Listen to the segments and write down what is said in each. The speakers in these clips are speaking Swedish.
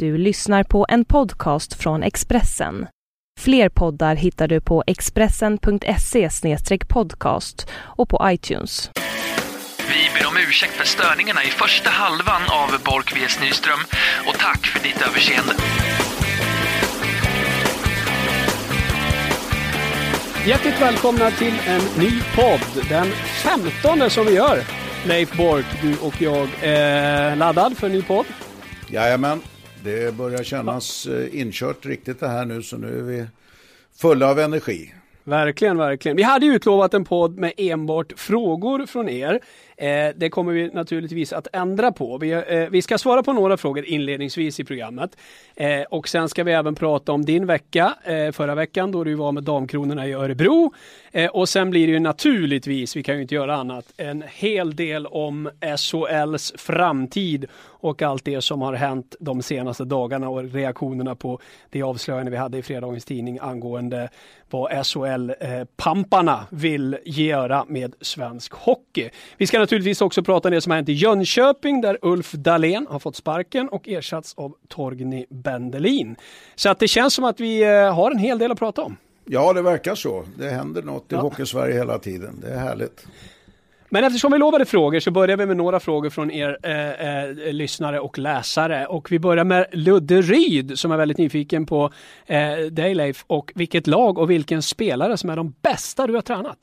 Du lyssnar på en podcast från Expressen. Fler poddar hittar du på expressen.se podcast och på iTunes. Vi ber om ursäkt för störningarna i första halvan av Bork vs Nyström och tack för ditt överseende. Hjärtligt välkomna till en ny podd. Den femtonde som vi gör. Leif Bork, du och jag. är laddad för en ny podd? Jajamän, det börjar kännas eh, inkört riktigt det här nu så nu är vi fulla av energi. Verkligen, verkligen. Vi hade utlovat en podd med enbart frågor från er. Eh, det kommer vi naturligtvis att ändra på. Vi, eh, vi, ska svara på några frågor inledningsvis i programmet. Eh, och sen ska vi även prata om din vecka eh, förra veckan då du var med Damkronorna i Örebro. Eh, och sen blir det ju naturligtvis, vi kan ju inte göra annat, en hel del om SHLs framtid och allt det som har hänt de senaste dagarna och reaktionerna på det avslöjande vi hade i fredagens tidning angående vad SHL-pamparna vill göra med svensk hockey. Vi ska naturligtvis också prata om det som har hänt i Jönköping där Ulf Dahlén har fått sparken och ersatts av Torgny Bendelin. Så att det känns som att vi eh, har en hel del att prata om. Ja, det verkar så. Det händer något i ja. Hockeysverige hela tiden. Det är härligt. Men eftersom vi lovade frågor så börjar vi med några frågor från er eh, eh, lyssnare och läsare. Och vi börjar med Ludde Ryd som är väldigt nyfiken på eh, dig Leif och vilket lag och vilken spelare som är de bästa du har tränat.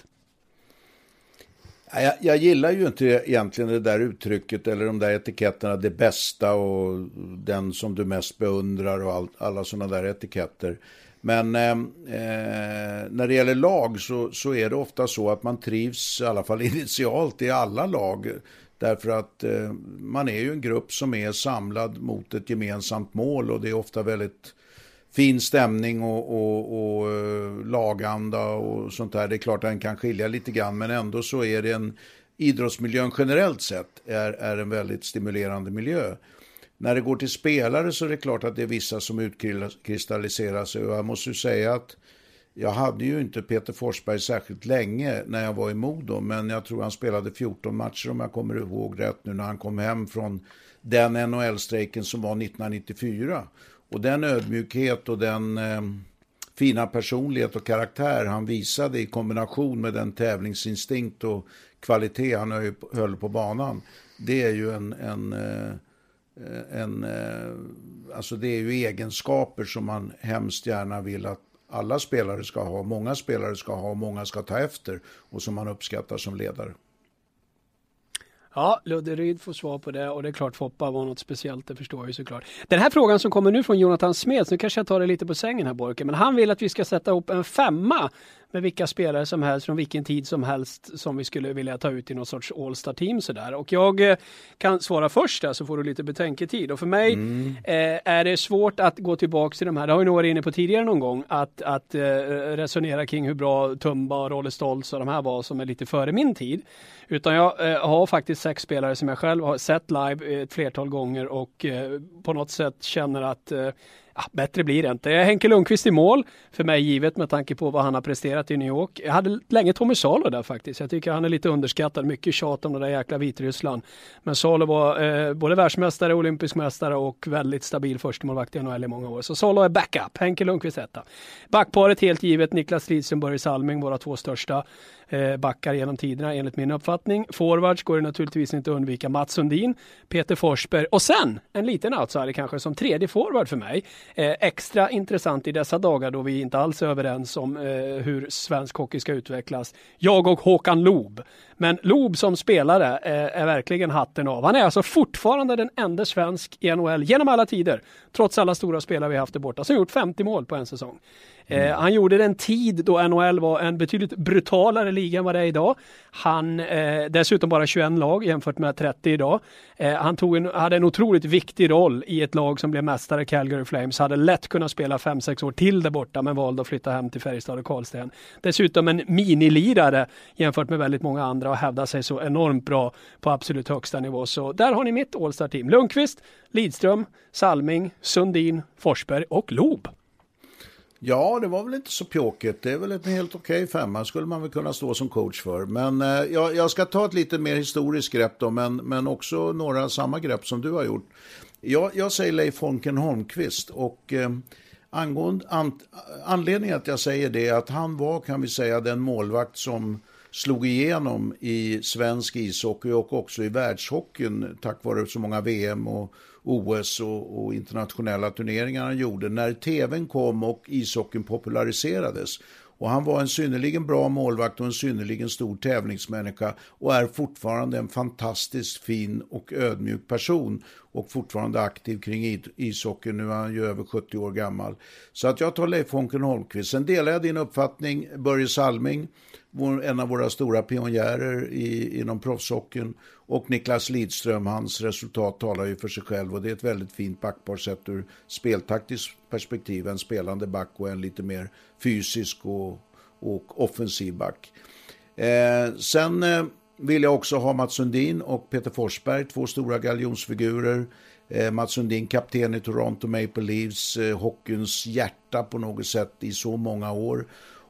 Jag, jag, gillar ju inte egentligen det där uttrycket eller de där etiketterna, det bästa och den som du mest beundrar och all, alla sådana där etiketter. Men ehm, eh, när det gäller lag så, så är det ofta så att man trivs, i alla fall initialt, i alla lag. Därför att eh, man är ju en grupp som är samlad mot ett gemensamt mål och det är ofta väldigt fin stämning och, och, och eh, laganda och sånt där. Det är klart att den kan skilja lite grann men ändå så är det en idrottsmiljön generellt sett är, är en väldigt stimulerande miljö. När det går till spelare så är det klart att det är vissa som utkristalliserar sig och jag måste ju säga att jag hade ju inte Peter Forsberg särskilt länge när jag var i Modo, men jag tror han spelade 14 matcher om jag kommer ihåg rätt nu när han kom hem från den NHL-strejken som var 1994. Och den ödmjukhet och den eh, fina personlighet och karaktär han visade i kombination med den tävlingsinstinkt och kvalitet han höll på banan, det är ju en, en eh, en, eh, alltså det är ju egenskaper som man hemskt gärna vill att alla spelare ska ha, många spelare ska ha och många ska ta efter och som man uppskattar som ledare. Ja, Ludde Ryd får svar på det och det är klart Foppa var något speciellt, det förstår jag ju såklart. Den här frågan som kommer nu från Jonathan Smeds, nu kanske jag tar det lite på sängen här Borken, men han vill att vi ska sätta ihop en femma med vilka spelare som helst från vilken tid som helst som vi skulle vilja ta ut i någon sorts All-star team sådär. Och jag eh, kan svara först där så får du lite betänketid. Och för mig mm. eh, är det svårt att gå tillbaka till de här, det har vi nog varit inne på tidigare någon gång, att, att eh, resonera kring hur bra Tumba, Rolle Stoltz och de här var som är lite före min tid. Utan jag eh, har faktiskt sex spelare som jag själv har sett live eh, ett flertal gånger och eh, på något sätt känner att eh, ja, bättre blir det inte. Henke Lundqvist i mål, för mig givet med tanke på vad han har presterat i New York. Jag hade länge Tommy Salo där faktiskt. Jag tycker han är lite underskattad. Mycket tjat om det där jäkla Vitryssland. Men Salo var eh, både världsmästare, olympisk mästare och väldigt stabil förstemålvakt i NHL i många år. Så Salo är backup. Henke Lundqvist etta. Backparet helt givet. Niklas Lidström, Börje Salming, våra två största backar genom tiderna enligt min uppfattning. Forwards går det naturligtvis inte att undvika. Mats Sundin, Peter Forsberg och sen en liten outsider kanske som tredje forward för mig. Eh, extra intressant i dessa dagar då vi inte alls är överens om eh, hur svensk hockey ska utvecklas. Jag och Håkan Loob. Men Loob som spelare eh, är verkligen hatten av. Han är alltså fortfarande den enda svensk i NHL genom alla tider, trots alla stora spelare vi haft där borta, som gjort 50 mål på en säsong. Mm. han gjorde den tid då NHL var en betydligt brutalare liga än vad det är idag. Han, eh, dessutom bara 21 lag jämfört med 30 idag. Eh, han tog en, hade en otroligt viktig roll i ett lag som blev mästare, Calgary Flames. Hade lätt kunnat spela 5-6 år till där borta men valde att flytta hem till Färjestad och Karlsten. Dessutom en minilirare jämfört med väldigt många andra och hävdar sig så enormt bra på absolut högsta nivå. Så där har ni mitt All-star-team. Lundqvist, Lidström, Salming, Sundin, Forsberg och Loob. Ja, det var väl inte så pjåkigt. Det är väl en helt okej okay femma, skulle man väl kunna stå som coach för. Men eh, jag, jag, ska ta ett lite mer historiskt grepp då, men, men också några samma grepp som du har gjort. jag, jag säger Leif Holmken Holmqvist och eh, angående, an, anledningen att jag säger det är att han var, kan vi säga, den målvakt som slog igenom i svensk ishockey och också i världshockeyn tack vare så många VM och OS och, och internationella turneringar han gjorde när tvn kom och ishockeyn populariserades. Och han var en synnerligen bra målvakt och en synnerligen stor tävlingsmänniska och är fortfarande en fantastiskt fin och ödmjuk person och fortfarande aktiv kring ishockey. Nu är han ju över 70 år gammal. Så att jag tar Leif Honken Holmqvist. Sen delar jag din uppfattning, Börje Salming, en av våra stora pionjärer i, inom proffshockeyn och Niklas Lidström, hans resultat talar ju för sig själv och det är ett väldigt fint backpar sett ur speltaktiskt perspektiv. En spelande back och en lite mer fysisk och, och offensiv back. Eh, sen eh, vill jag också ha Mats Sundin och Peter Forsberg, två stora galjonsfigurer. Eh, Mats Sundin, kapten i Toronto Maple Leafs, eh, hockeyns hjärta på något sätt i så många år.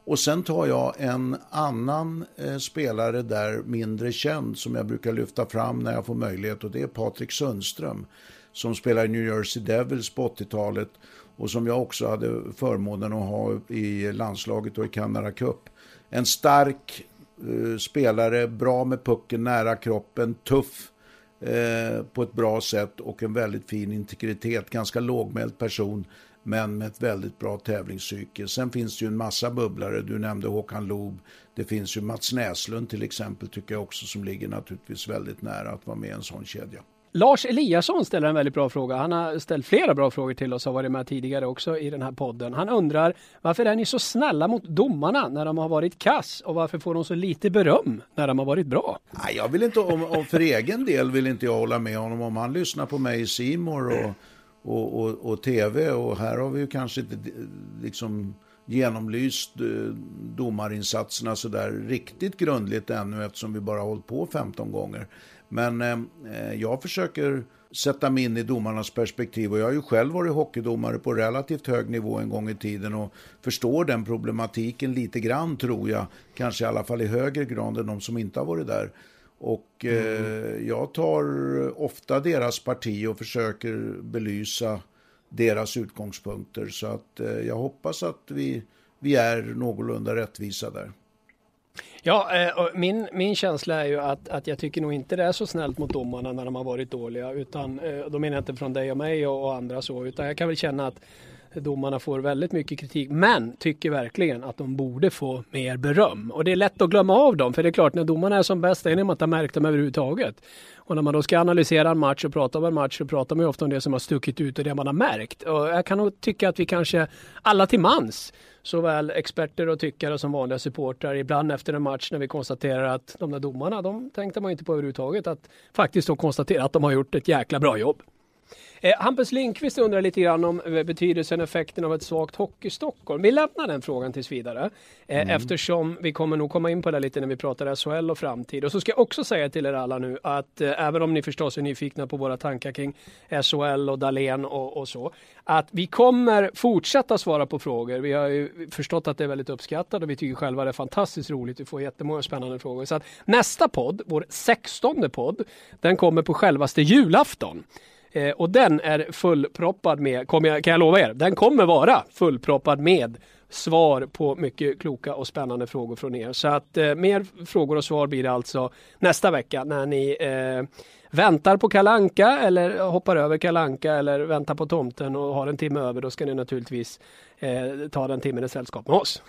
Och sen tar jag en annan eh, spelare där, mindre känd, som jag brukar lyfta fram när jag får möjlighet och det är Patrik Sundström som spelar i New Jersey Devils på 80-talet och som jag också hade förmånen att ha i landslaget och i Canada Cup. En stark eh, spelare, bra med pucken nära kroppen, tuff eh, på ett bra sätt och en väldigt fin integritet, ganska lågmäld person men med ett väldigt bra tävlingspsyke. Sen finns det ju en massa bubblare. Du nämnde Håkan Loob. Det finns ju Mats Näslund till exempel tycker jag också som ligger naturligtvis väldigt nära att vara med i en sån kedja. Lars Eliasson ställer en väldigt bra fråga. Han har ställt flera bra frågor till oss och varit med tidigare också i den här podden. Han undrar varför är ni så snälla mot domarna när de har varit kass och varför får de så lite beröm när de har varit bra? Nej, jag vill inte, om, om för egen del vill inte jag hålla med honom om han lyssnar på mig i Simor och och, och, och tv. Och här har vi ju kanske inte eh, liksom genomlyst eh, domarinsatserna så där riktigt grundligt ännu eftersom vi bara har hållit på 15 gånger. Men eh, eh, jag försöker sätta mig in i domarnas perspektiv och jag har ju själv varit hockeydomare på relativt hög nivå en gång i tiden och förstår den problematiken lite grann tror jag, kanske i alla fall i högre grad än de som inte har varit där. Och mm. eh, jag tar ofta deras parti och försöker belysa deras utgångspunkter. Så att eh, jag hoppas att vi, vi är någorlunda rättvisa där. Ja, eh, min, min känsla är ju att, att jag tycker nog inte det är så snällt mot domarna när de har varit dåliga. Utan, då menar jag inte från dig och mig och, och andra så, utan jag kan väl känna att domarna får väldigt mycket kritik, men tycker verkligen att de borde få mer beröm. Och det är lätt att glömma av dem, för det är klart när domarna är som bäst är det man inte har märkt dem överhuvudtaget. Och när man då ska analysera en match och prata om en match så pratar man ju ofta om det som har stuckit ut och det man har märkt. Och jag kan nog tycka att vi kanske alla till mans såväl experter och tyckare som vanliga supportrar ibland efter en match när vi konstaterar att de där domarna, de tänkte man inte på överhuvudtaget att faktiskt då konstatera att de har gjort ett jäkla bra jobb. Eh, Hampus Lindqvist undrar lite grann om eh, betydelsen och effekten av ett svagt Hockey-Stockholm. Vi lämnar den frågan tills vidare eh, mm. eftersom vi kommer nog komma in på det lite när vi pratar SHL och framtid. Och så ska jag också säga till er alla nu att eh, även om ni förstås är nyfikna på våra tankar kring SHL och Dalen och, och, så, att vi kommer fortsätta svara på frågor. Vi har ju förstått att det är väldigt uppskattat och vi tycker själva det är fantastiskt roligt. Vi får jättemånga spännande frågor. Så att nästa podd, vår sextonde podd, den kommer på självaste julafton. Eh, och den är fullproppad med, jag, kan jag lova er, den kommer vara fullproppad med svar på mycket kloka och spännande frågor från er. Så att eh, mer frågor och svar blir det alltså nästa vecka när ni eh, väntar på kalanka eller hoppar över kalanka eller väntar på tomten och har en timme över. Då ska ni naturligtvis eh, ta den timmen i sällskap med oss.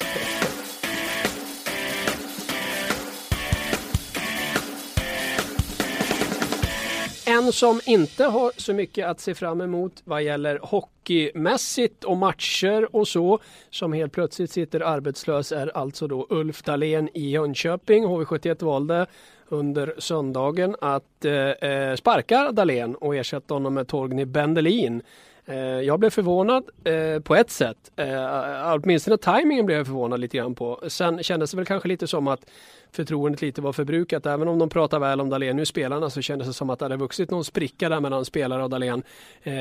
Den som inte har så mycket att se fram emot vad gäller hockeymässigt och matcher och så som helt plötsligt sitter arbetslös är alltså då Ulf Dahlén i Jönköping. HV71 valde under söndagen att eh, eh, sparka Dahlén och ersätta honom med Torgny Bendelin. Eh, jag blev förvånad eh, på ett sätt. Eh, åtminstone tajmingen blev jag förvånad lite grann på. Sen kändes det väl kanske lite som att förtroendet lite var förbrukat. Även om de pratar väl om Dahlén nu spelarna så kändes det som att det hade vuxit någon spricka där mellan spelare och Dahlén. Eh,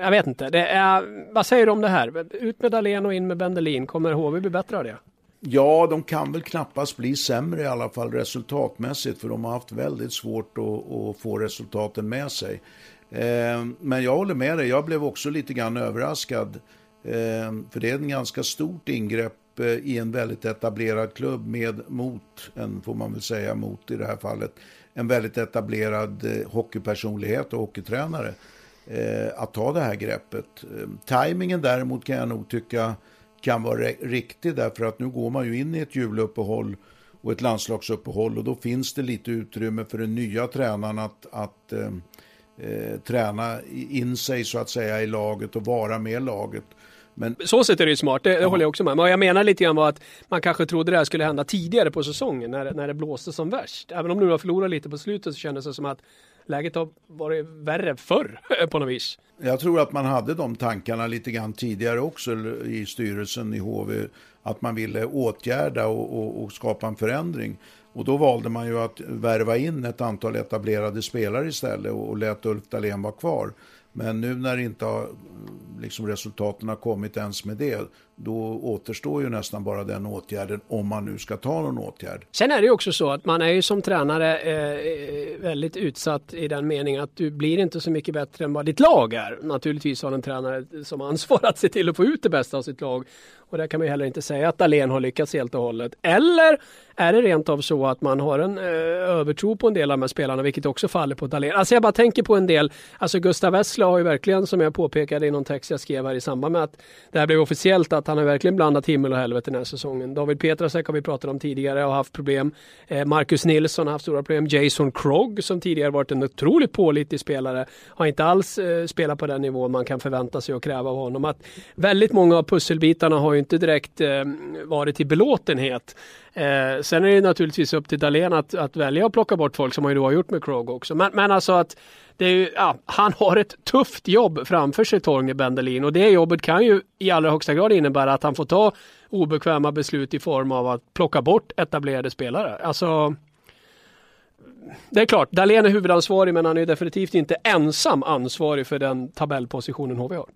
jag vet inte. Det är, vad säger du om det här? Ut med Dahlén och in med Bendelin. Kommer HV bli bättre av det? Ja, de kan väl knappast bli sämre i alla fall resultatmässigt för de har haft väldigt svårt att, att få resultaten med sig. Eh, men jag håller med dig, jag blev också lite grann överraskad. Eh, för det är en ganska stort ingrepp eh, i en väldigt etablerad klubb med mot, en får man väl säga mot i det här fallet, en väldigt etablerad hockeypersonlighet och hockeytränare att ta det här greppet. Timingen däremot kan jag nog tycka kan vara riktig därför att nu går man ju in i ett juluppehåll och ett landslagsuppehåll och då finns det lite utrymme för den nya tränaren att, att eh, träna in sig så att säga i laget och vara med laget. Men... Så sett är det ju smart, det, det ja. håller jag också med. Men jag menar lite grann var att man kanske trodde det här skulle hända tidigare på säsongen när, när det blåste som värst. Även om nu har förlorat lite på slutet så kändes det som att läget har varit värre förr på något vis. Jag tror att man hade de tankarna lite grann tidigare också i styrelsen i HV. Att man ville åtgärda och, och, och skapa en förändring. Och då valde man ju att värva in ett antal etablerade spelare istället och, och lät Ulf Dahlén vara kvar. Men nu när inte har, liksom resultaten har kommit ens med det, då återstår ju nästan bara den åtgärden om man nu ska ta någon åtgärd. Sen är det ju också så att man är ju som tränare eh, eh väldigt utsatt i den meningen att du blir inte så mycket bättre än vad ditt lag är. Naturligtvis har en tränare som ansvar att se till att få ut det bästa av sitt lag och där kan man ju heller inte säga att Dahlén har lyckats helt och hållet. Eller är det rent av så att man har en eh, övertro på en del av de här spelarna, vilket också faller på Dahlén. Alltså jag bara tänker på en del, alltså Gustav Wessla har ju verkligen, som jag påpekade i någon text jag skrev här i samband med att det här blev officiellt, att han har verkligen blandat himmel och helvete den här säsongen. David Petrasek har vi pratat om tidigare och haft problem. Eh, Marcus Nilsson har haft stora problem. Jason Krogh som tidigare varit en otroligt pålitlig spelare har inte alls eh, spelat på den nivån man kan förvänta sig och kräva av honom. Att väldigt många av pusselbitarna har ju inte direkt eh, varit till belåtenhet. Eh, sen är det naturligtvis upp till Dahlén att, att välja att plocka bort folk som han ju då har gjort med Krog också. Men, men alltså att ju, ja, han har ett tufft jobb framför sig Torgny Bendelin och det jobbet kan ju i allra högsta grad innebära att han får ta obekväma beslut i form av att plocka bort etablerade spelare. Alltså det är klart, Dahlén är huvudansvarig men han är definitivt inte ensam ansvarig för den tabellpositionen HV har.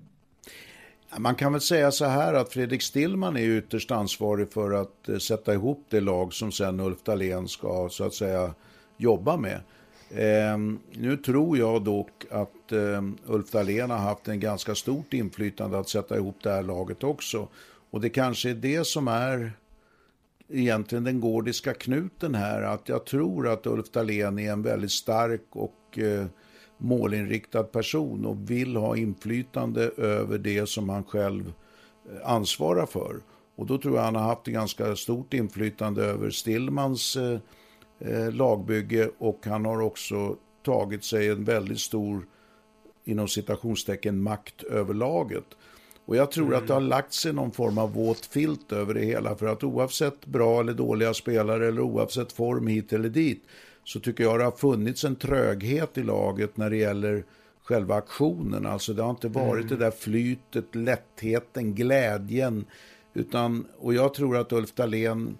Man kan väl säga så här att Fredrik Stillman är ytterst ansvarig för att eh, sätta ihop det lag som sen Ulf Dahlén ska så att säga jobba med. Eh, nu tror jag dock att eh, Ulf Dahlén har haft en ganska stort inflytande att sätta ihop det här laget också. Och det kanske är det som är egentligen den gordiska knuten här. Att jag tror att Ulf Dahlén är en väldigt stark och eh, målinriktad person och vill ha inflytande över det som han själv eh, ansvarar för. Och då tror jag han har haft ett ganska stort inflytande över Stillmans eh, eh, lagbygge och han har också tagit sig en väldigt stor, inom citationstecken, makt över laget. Och jag tror mm. att det har lagt sig någon form av våt filt över det hela för att oavsett bra eller dåliga spelare eller oavsett form hit eller dit så tycker jag det har funnits en tröghet i laget när det gäller själva aktionen. Alltså det har inte varit mm. det där flytet, lättheten, glädjen. Utan, och jag tror att Ulf Dahlén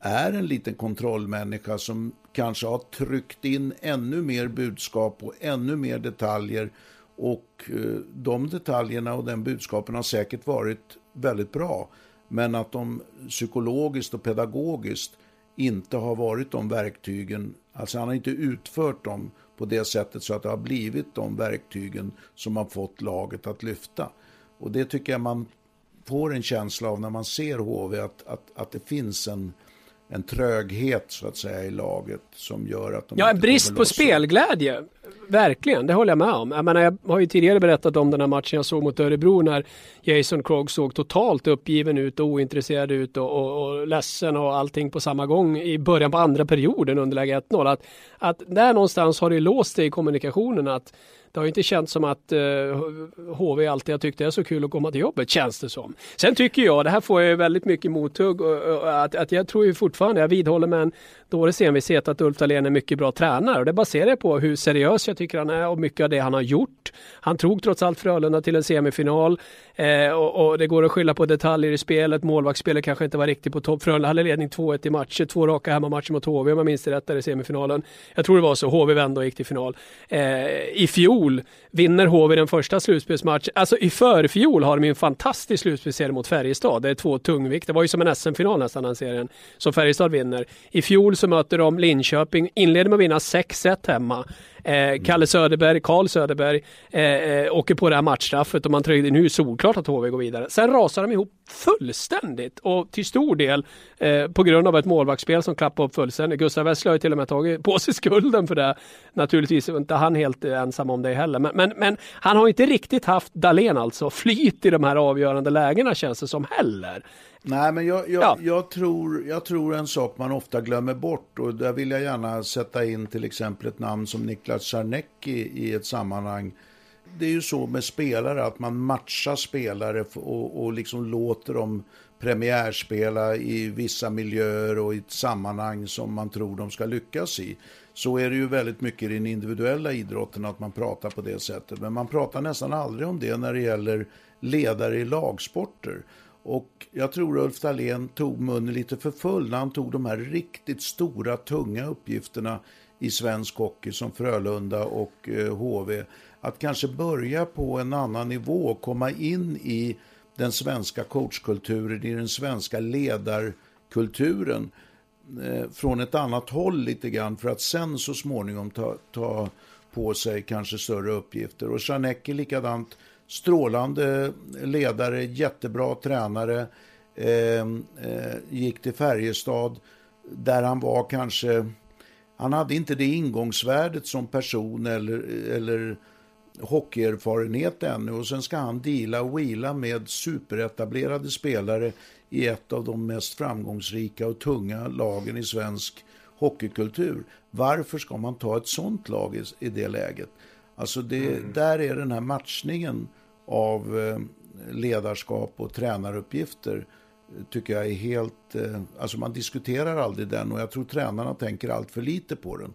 är en liten kontrollmänniska som kanske har tryckt in ännu mer budskap och ännu mer detaljer. Och eh, de detaljerna och den budskapen har säkert varit väldigt bra. Men att de psykologiskt och pedagogiskt inte har varit de verktygen, alltså han har inte utfört dem på det sättet så att det har blivit de verktygen som har fått laget att lyfta. Och det tycker jag man får en känsla av när man ser HV, att, att, att det finns en, en tröghet så att säga i laget som gör att de Ja, en brist på spelglädje. Verkligen, det håller jag med om. Jag, menar, jag har ju tidigare berättat om den här matchen jag såg mot Örebro när Jason Krog såg totalt uppgiven ut och ointresserad ut och, och, och ledsen och allting på samma gång i början på andra perioden underläge 1-0. Att, att där någonstans har det låst sig i kommunikationen att det har inte känts som att eh, HV alltid har tyckt det är så kul att komma till jobbet, känns det som. Sen tycker jag, det här får jag väldigt mycket mothugg, och, och, att, att jag tror ju fortfarande, jag vidhåller med en dåres envishet att Ulf Dahlén är mycket bra tränare och det baserar jag på hur seriös jag tycker han är och mycket av det han har gjort. Han tog trots allt Frölunda till en semifinal eh, och, och, det går att skylla på detaljer i spelet. Målvaktsspelet kanske inte var riktigt på topp. Frölunda hade ledning 2-1 i matcher, två raka hemmamatcher mot HV om jag minns det rätt där i semifinalen. Jag tror det var så, HV vände och gick till final. Eh, I fjol vinner HV den första slutspelsmatchen. Alltså i förfjol har de en fantastisk slutspelsserie mot Färjestad. Det är två tungvikt. Det var ju som en SM-final nästan den serien som Färjestad vinner. I fjol så möter de Linköping, inleder med att vinna 6-1 hemma. Eh, Kalle Söderberg, Karl Söderberg eh, eh, åker på det här matchstraffet och man tror nu är det solklart att HV går vidare. Sen rasar de ihop fullständigt och till stor del eh, på grund av ett målvaktsspel som klappade upp fullständigt. Gustav Wessler har ju till och med tagit på sig skulden för det. Naturligtvis är inte han helt eh, ensam om det heller, men, men, men han har inte riktigt haft Dalen alltså flyt i de här avgörande lägena känns det som heller. Nej, men jag, jag, ja. jag, tror, jag tror en sak man ofta glömmer bort och där vill jag gärna sätta in till exempel ett namn som Niklas Czarnecki i ett sammanhang. Det är ju så med spelare att man matchar spelare och, och liksom låter dem premiärspela i vissa miljöer och i ett sammanhang som man tror de ska lyckas i. Så är det ju väldigt mycket i den individuella idrotten att man pratar på det sättet. Men man pratar nästan aldrig om det när det gäller ledare i lagsporter. Och jag tror Ulf Dahlén tog munnen lite för full när han tog de här riktigt stora, tunga uppgifterna i svensk hockey som Frölunda och eh, HV. Att kanske börja på en annan nivå, komma in i den svenska coachkulturen, i den svenska ledarkulturen eh, från ett annat håll lite grann för att sen så småningom ta, ta på sig kanske större uppgifter. Och Janecki likadant strålande ledare, jättebra tränare. Eh, eh, gick till Färjestad där han var kanske, han hade inte det ingångsvärdet som person eller, eller hockeyerfarenhet ännu och sen ska han deala och wheela med superetablerade spelare i ett av de mest framgångsrika och tunga lagen i svensk hockeykultur. Varför ska man ta ett sånt lag i, i det läget? Alltså det, mm. där är den här matchningen av eh, ledarskap och tränaruppgifter tycker jag är helt... Eh, alltså man diskuterar aldrig den och jag tror tränarna tänker allt för lite på den.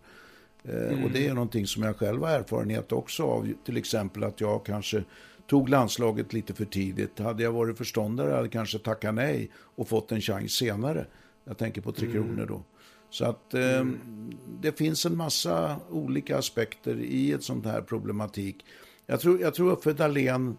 Mm. Och det är mm. någonting som jag själv har erfarenhet också av. Till exempel att jag kanske tog landslaget lite för tidigt. Hade jag varit förståndare hade jag kanske tackat nej och fått en chans senare. Jag tänker på Tre mm. Kronor då. Så att eh, mm. det finns en massa olika aspekter i ett sånt här problematik. Jag tror, jag tror för Dahlén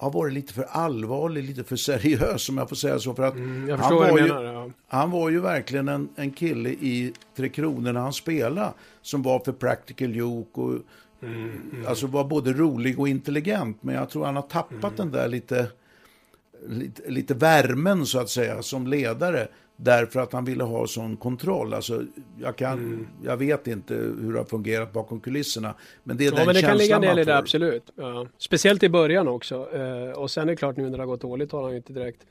har varit lite för allvarlig, lite för seriös om jag får säga så. För att mm, han, var ju, menar, ja. han var ju verkligen en, en kille i Tre Kronor när han spelade som var för practical joke och mm, mm. alltså var både rolig och intelligent. Men jag tror han har tappat mm. den där lite, lite, lite värmen så att säga som ledare. Därför att han ville ha sån kontroll. Alltså, jag, kan, mm. jag vet inte hur det har fungerat bakom kulisserna. Men det är ja, den men det kan ligga en del i det, absolut. Ja. Speciellt i början också. Eh, och sen är det klart nu när det har gått dåligt har han ju inte direkt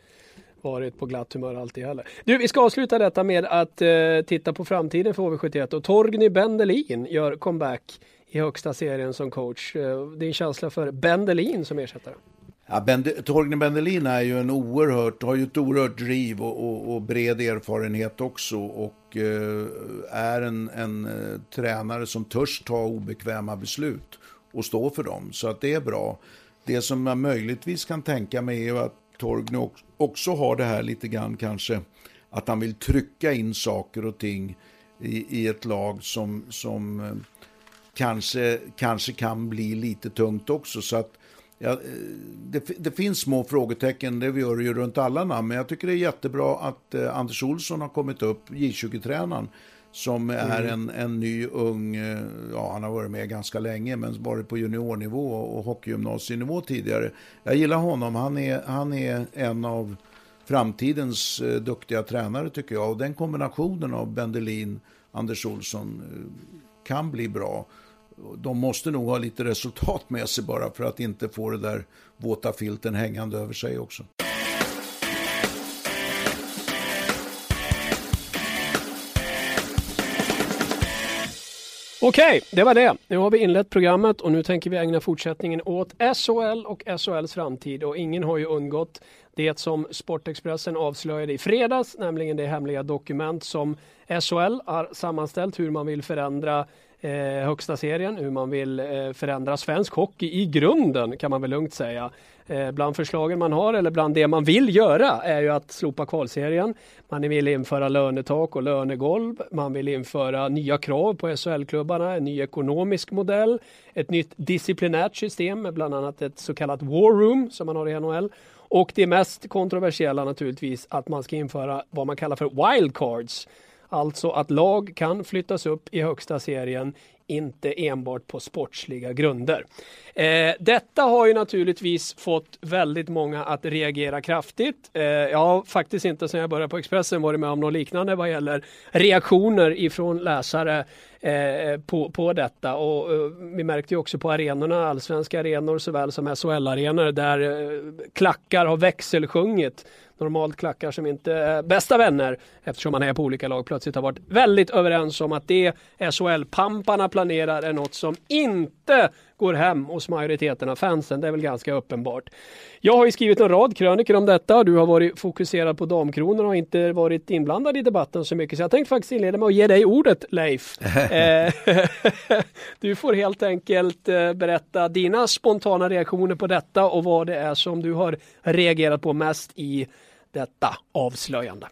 varit på glatt humör alltid heller. Du, vi ska avsluta detta med att eh, titta på framtiden för HV71 och Torgny Bendelin gör comeback i högsta serien som coach. Eh, din känsla för Bendelin som ersättare? Ja, Bende, Torgny Bendelin är ju en oerhört, har ju ett oerhört driv och, och, och bred erfarenhet också och eh, är en, en eh, tränare som törs ta obekväma beslut och stå för dem. Så att det är bra. Det som man möjligtvis kan tänka mig är att Torgny också har det här lite grann kanske att han vill trycka in saker och ting i, i ett lag som, som eh, kanske, kanske kan bli lite tungt också. Så att Ja, eh, det, det, finns små frågetecken, det gör det ju runt alla namn, men jag tycker det är jättebra att eh, Anders Olsson har kommit upp, J20-tränaren, som mm. är en, en ny ung, eh, ja han har varit med ganska länge, men varit på juniornivå och hockeygymnasienivå tidigare. Jag gillar honom, han är, han är en av framtidens duktiga tränare tycker jag, och den kombinationen av Bendelin, Anders Olsson kan bli bra de måste nog ha lite resultat med sig bara för att inte få det där våta filten hängande över sig också. Okej, det var det. Nu har vi inlett programmet och nu tänker vi ägna fortsättningen åt SHL och SHLs framtid och ingen har ju undgått det som Sportexpressen avslöjade i fredags, nämligen det hemliga dokument som SHL har sammanställt hur man vill förändra eh, högsta serien, hur man vill eh, förändra svensk hockey i grunden kan man väl lugnt säga. Eh, bland förslagen man har eller bland det man vill göra är ju att slopa kvalserien. Man vill införa lönetak och lönegolv. Man vill införa nya krav på SHL-klubbarna, en ny ekonomisk modell, ett nytt disciplinärt system med bland annat ett så kallat war room som man har i NHL. Och det mest kontroversiella naturligtvis att man ska införa vad man kallar för wildcards. Alltså att lag kan flyttas upp i högsta serien inte enbart på sportsliga grunder. Eh, detta har ju naturligtvis fått väldigt många att reagera kraftigt. Eh, jag har faktiskt inte sedan jag började på Expressen varit med om något liknande vad gäller reaktioner ifrån läsare eh, på, på detta och eh, vi märkte ju också på arenorna, allsvenska arenor såväl som SHL-arenor där eh, klackar har växelsjungit normalt klackar som inte är bästa vänner eftersom man är på olika lag plötsligt har varit väldigt överens om att det SHL-pamparna planerar är något som inte går hem hos majoriteten av fansen. Det är väl ganska uppenbart. Jag har ju skrivit en rad krönikor om detta. Du har varit fokuserad på damkronorna och inte varit inblandad i debatten så mycket. Så jag tänkte faktiskt inleda med att ge dig ordet Leif. Eh, du får helt enkelt eh, berätta dina spontana reaktioner på detta och vad det är som du har reagerat på mest i detta avslöjande.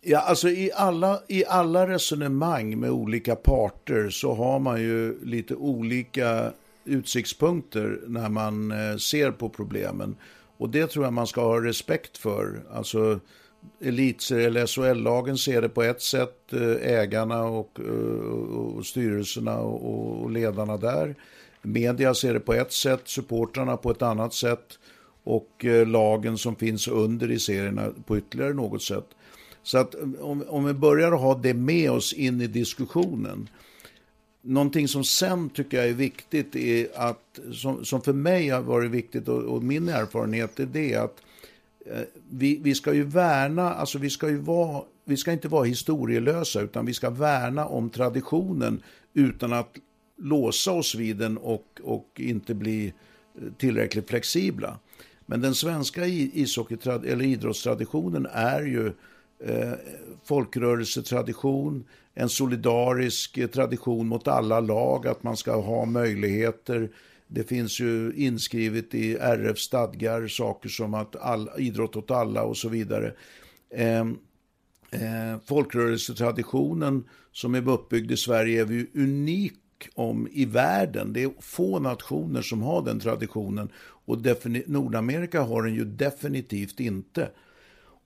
Ja, alltså i alla, i alla resonemang med olika parter så har man ju lite olika utsiktspunkter när man eh, ser på problemen. Och det tror jag man ska ha respekt för. Alltså elitser eller SHL-lagen ser det på ett sätt, eh, ägarna och, eh, och styrelserna och, och ledarna där. Media ser det på ett sätt, supportrarna på ett annat sätt och eh, lagen som finns under i serierna på ytterligare något sätt. Så att eh, om, om vi börjar ha det med oss in i diskussionen. Någonting som sen tycker jag är viktigt är att, som, som för mig har varit viktigt och, och, min erfarenhet är det att eh, vi, vi ska ju värna, alltså vi ska ju vara, vi ska inte vara historielösa utan vi ska värna om traditionen utan att låsa oss vid den och, och inte bli eh, tillräckligt flexibla. Men den svenska eller idrottstraditionen är ju eh, folkrörelsetradition, en solidarisk eh, tradition mot alla lag, att man ska ha möjligheter. Det finns ju inskrivet i RF stadgar saker som att all, idrott åt alla och så vidare. Eh, eh, folkrörelsetraditionen som är uppbyggd i Sverige är vi unik om i världen. Det är få nationer som har den traditionen och Nordamerika har den ju definitivt inte.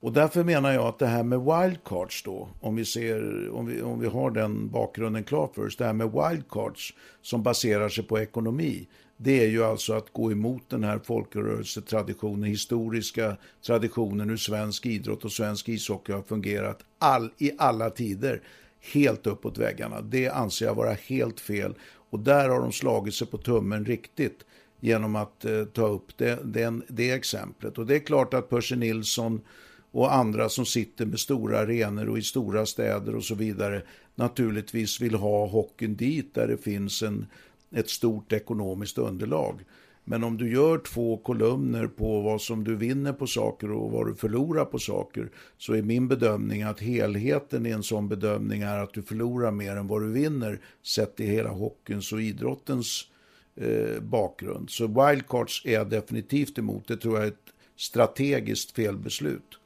Och därför menar jag att det här med wildcards då, om vi, ser, om vi, om vi har den bakgrunden klar för oss, det här med wildcards som baserar sig på ekonomi, det är ju alltså att gå emot den här folkrörelsetraditionen, historiska traditionen hur svensk idrott och svensk ishockey har fungerat all, i alla tider, helt uppåt väggarna. Det anser jag vara helt fel. Och där har de slagit sig på tummen riktigt genom att eh, ta upp det, den, det exemplet. Och det är klart att Percy Nilsson och andra som sitter med stora arenor och i stora städer och så vidare naturligtvis vill ha hockeyn dit där det finns en, ett stort ekonomiskt underlag. Men om du gör två kolumner på vad som du vinner på saker och vad du förlorar på saker så är min bedömning att helheten i en sån bedömning är att du förlorar mer än vad du vinner sett i hela hockeyns och idrottens eh, bakgrund. Så wildcards är jag definitivt emot. Det tror jag är ett strategiskt felbeslut.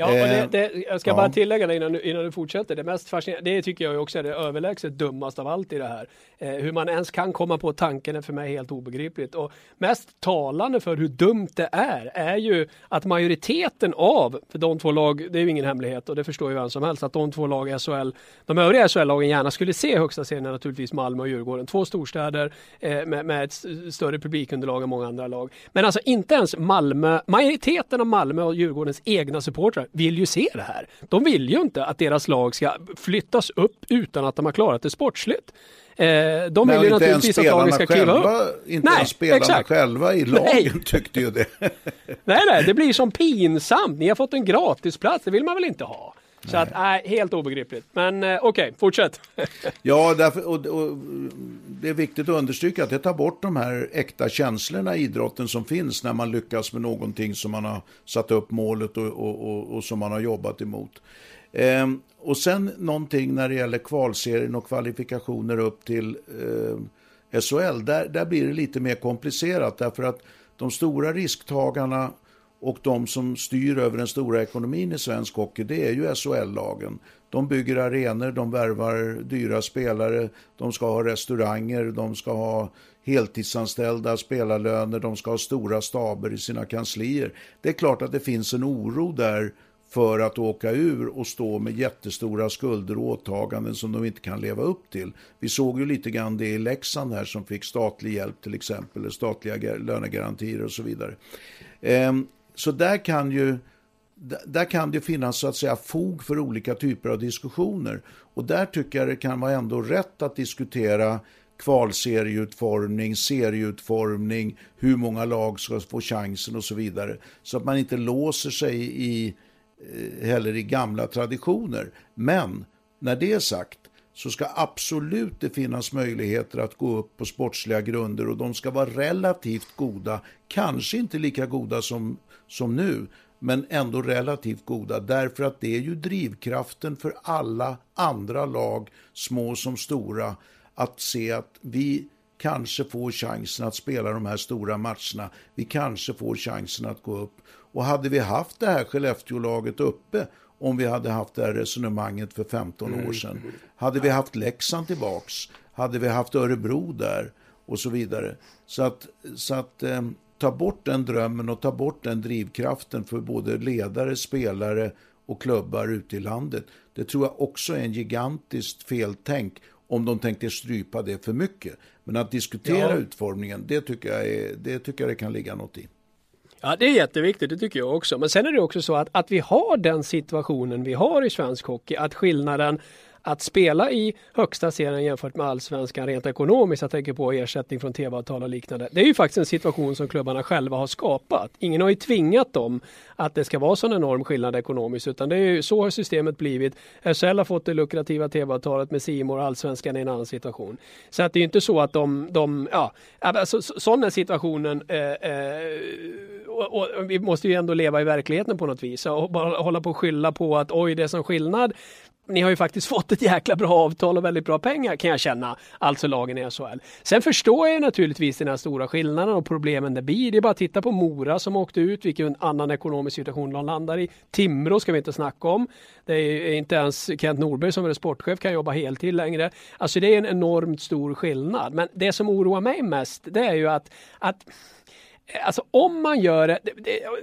Ja, och det, eh, det, jag ska ja. bara tillägga det innan, innan du fortsätter. Det mest fascinerande, det tycker jag också är det överlägset dummaste av allt i det här. Eh, hur man ens kan komma på tanken är för mig helt obegripligt. Och mest talande för hur dumt det är, är ju att majoriteten av, för de två lag, det är ju ingen hemlighet och det förstår ju vem som helst, att de två lag i SHL, de övriga SHL-lagen gärna skulle se högsta serien naturligtvis Malmö och Djurgården. Två storstäder eh, med, med ett större publikunderlag än många andra lag. Men alltså inte ens Malmö, majoriteten av Malmö och Djurgårdens egna supportrar vill ju se det här. De vill ju inte att deras lag ska flyttas upp utan att de har klarat det sportsligt. Eh, de vill ju naturligtvis att laget ska kliva upp. Inte nej, ens spelarna exakt. själva i lagen nej. tyckte ju det. nej, nej, det blir som pinsamt. Ni har fått en gratisplats, det vill man väl inte ha? Så Nej. att, nej, helt obegripligt. Men eh, okej, okay, fortsätt. ja, därför, och, och, det är viktigt att understryka att det tar bort de här äkta känslorna i idrotten som finns när man lyckas med någonting som man har satt upp målet och, och, och som man har jobbat emot. Eh, och sen någonting när det gäller kvalserien och kvalifikationer upp till eh, SHL. Där, där blir det lite mer komplicerat därför att de stora risktagarna och de som styr över den stora ekonomin i svensk hockey, det är ju SHL-lagen. De bygger arenor, de värvar dyra spelare, de ska ha restauranger, de ska ha heltidsanställda spelarlöner, de ska ha stora staber i sina kanslier. Det är klart att det finns en oro där för att åka ur och stå med jättestora skulder och åtaganden som de inte kan leva upp till. Vi såg ju lite grann det i Leksand här som fick statlig hjälp till exempel, eller statliga lönegarantier och så vidare. Ehm, så där kan ju där kan det finnas så att säga fog för olika typer av diskussioner. Och där tycker jag det kan vara ändå rätt att diskutera kvalserieutformning, serieutformning, hur många lag ska få chansen och så vidare. Så att man inte låser sig i, eh, heller i gamla traditioner. Men när det är sagt så ska absolut det finnas möjligheter att gå upp på sportsliga grunder och de ska vara relativt goda, kanske inte lika goda som, som nu, men ändå relativt goda därför att det är ju drivkraften för alla andra lag, små som stora, att se att vi kanske får chansen att spela de här stora matcherna. Vi kanske får chansen att gå upp. Och hade vi haft det här Skellefteå-laget uppe, om vi hade haft det här resonemanget för 15 år sedan, hade vi haft Leksand tillbaks, hade vi haft Örebro där och så vidare. Så att, så att eh, ta bort den drömmen och ta bort den drivkraften för både ledare, spelare och klubbar ute i landet. Det tror jag också är en gigantiskt feltänk om de tänkte strypa det för mycket. Men att diskutera ja. utformningen, det tycker, jag är, det tycker jag det kan ligga något i. Ja, det är jätteviktigt, det tycker jag också. Men sen är det också så att, att vi har den situationen vi har i svensk hockey, att skillnaden att spela i högsta serien jämfört med allsvenskan rent ekonomiskt, jag tänker på ersättning från tv-avtal och liknande. Det är ju faktiskt en situation som klubbarna själva har skapat. Ingen har ju tvingat dem att det ska vara sån enorm skillnad ekonomiskt, utan det är ju så har systemet blivit. SHL har fått det lukrativa tv-avtalet med Simor allsvenskan i en annan situation. Så att det är inte så att de, de ja, alltså, sån är situationen eh, eh, och, och, vi måste ju ändå leva i verkligheten på något vis och bara hålla på och skylla på att oj, det är sån skillnad ni har ju faktiskt fått ett jäkla bra avtal och väldigt bra pengar kan jag känna, alltså lagen i SHL. Sen förstår jag naturligtvis den här stora skillnaden och problemen det blir. Det är bara att titta på Mora som åkte ut, vilken annan ekonomisk situation de landar i. Timrå ska vi inte snacka om. Det är inte ens Kent Norberg som är sportchef kan jobba heltid längre. Alltså det är en enormt stor skillnad. Men det som oroar mig mest, det är ju att, att Alltså om man gör det,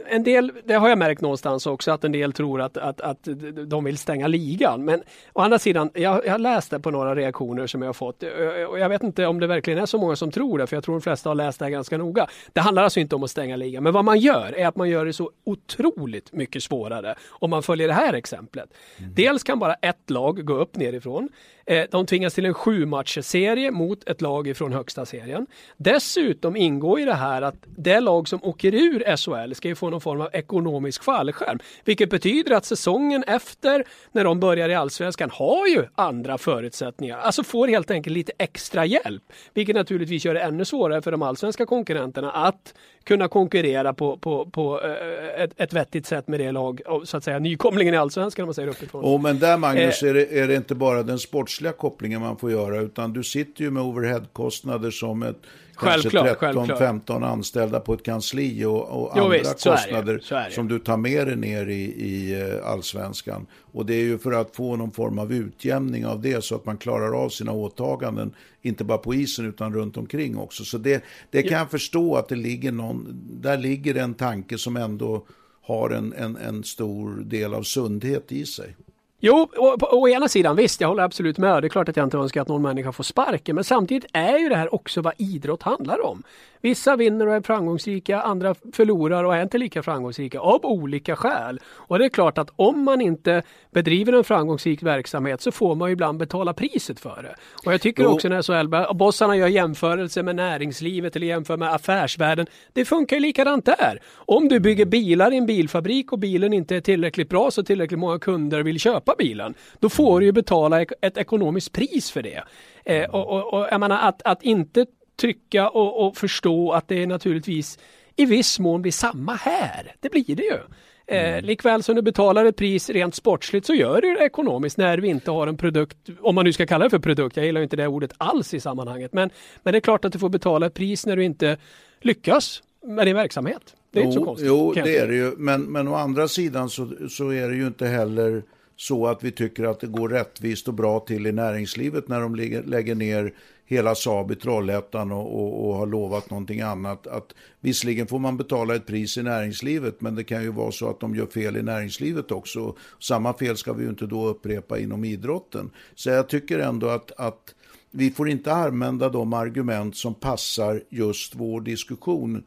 en del, det har jag märkt någonstans också att en del tror att, att, att de vill stänga ligan. Men å andra sidan, jag, jag det på några reaktioner som jag har fått och jag vet inte om det verkligen är så många som tror det för jag tror de flesta har läst det här ganska noga. Det handlar alltså inte om att stänga ligan men vad man gör är att man gör det så otroligt mycket svårare om man följer det här exemplet. Mm. Dels kan bara ett lag gå upp nerifrån. Eh, de tvingas till en sju serie mot ett lag ifrån högsta serien. Dessutom ingår i det här att det lag som åker ur SHL ska ju få någon form av ekonomisk fallskärm. Vilket betyder att säsongen efter, när de börjar i Allsvenskan, har ju andra förutsättningar. Alltså får helt enkelt lite extra hjälp. Vilket naturligtvis gör det ännu svårare för de allsvenska konkurrenterna att kunna konkurrera på, på, på äh, ett, ett vettigt sätt med det lag, så att säga nykomlingen i allsvenskan om man säger uppifrån. Oh, men där Magnus eh, är, det, är det inte bara den sportsliga kopplingen man får göra, utan du sitter ju med overheadkostnader som ett kanske 13-15 anställda på ett kansli och, och jo, andra visst, kostnader som du tar med dig ner i, i eh, allsvenskan. Och det är ju för att få någon form av utjämning av det så att man klarar av sina åtaganden, inte bara på isen utan runt omkring också. Så det, det kan jag förstå att det ligger någon, där ligger en tanke som ändå har en, en, en stor del av sundhet i sig. Jo, å, på, å ena sidan visst, jag håller absolut med. Det är klart att jag inte önskar att någon människa får sparken. Men samtidigt är ju det här också vad idrott handlar om. Vissa vinner och är framgångsrika, andra förlorar och är inte lika framgångsrika av olika skäl. Och det är klart att om man inte bedriver en framgångsrik verksamhet så får man ibland betala priset för det. Och jag tycker jo. också när SHL-bossarna gör jämförelser med näringslivet eller jämför med affärsvärlden. Det funkar ju likadant där. Om du bygger bilar i en bilfabrik och bilen inte är tillräckligt bra så tillräckligt många kunder vill köpa bilen. Då får du ju betala ett ekonomiskt pris för det. Eh, och, och, och jag menar att, att inte trycka och, och förstå att det naturligtvis i viss mån blir samma här. Det blir det ju. Eh, mm. likväl som du betalar ett pris rent sportsligt så gör du det ekonomiskt när vi inte har en produkt, om man nu ska kalla det för produkt, jag gillar inte det ordet alls i sammanhanget, men, men det är klart att du får betala ett pris när du inte lyckas med din verksamhet. Det är jo, inte så konstigt. Jo, det är det ju, men, men å andra sidan så, så är det ju inte heller så att vi tycker att det går rättvist och bra till i näringslivet när de lägger ner hela Saab i Trollhättan och, och, och, har lovat någonting annat. Att visserligen får man betala ett pris i näringslivet men det kan ju vara så att de gör fel i näringslivet också. Samma fel ska vi ju inte då upprepa inom idrotten. Så jag tycker ändå att, att vi får inte använda de argument som passar just vår diskussion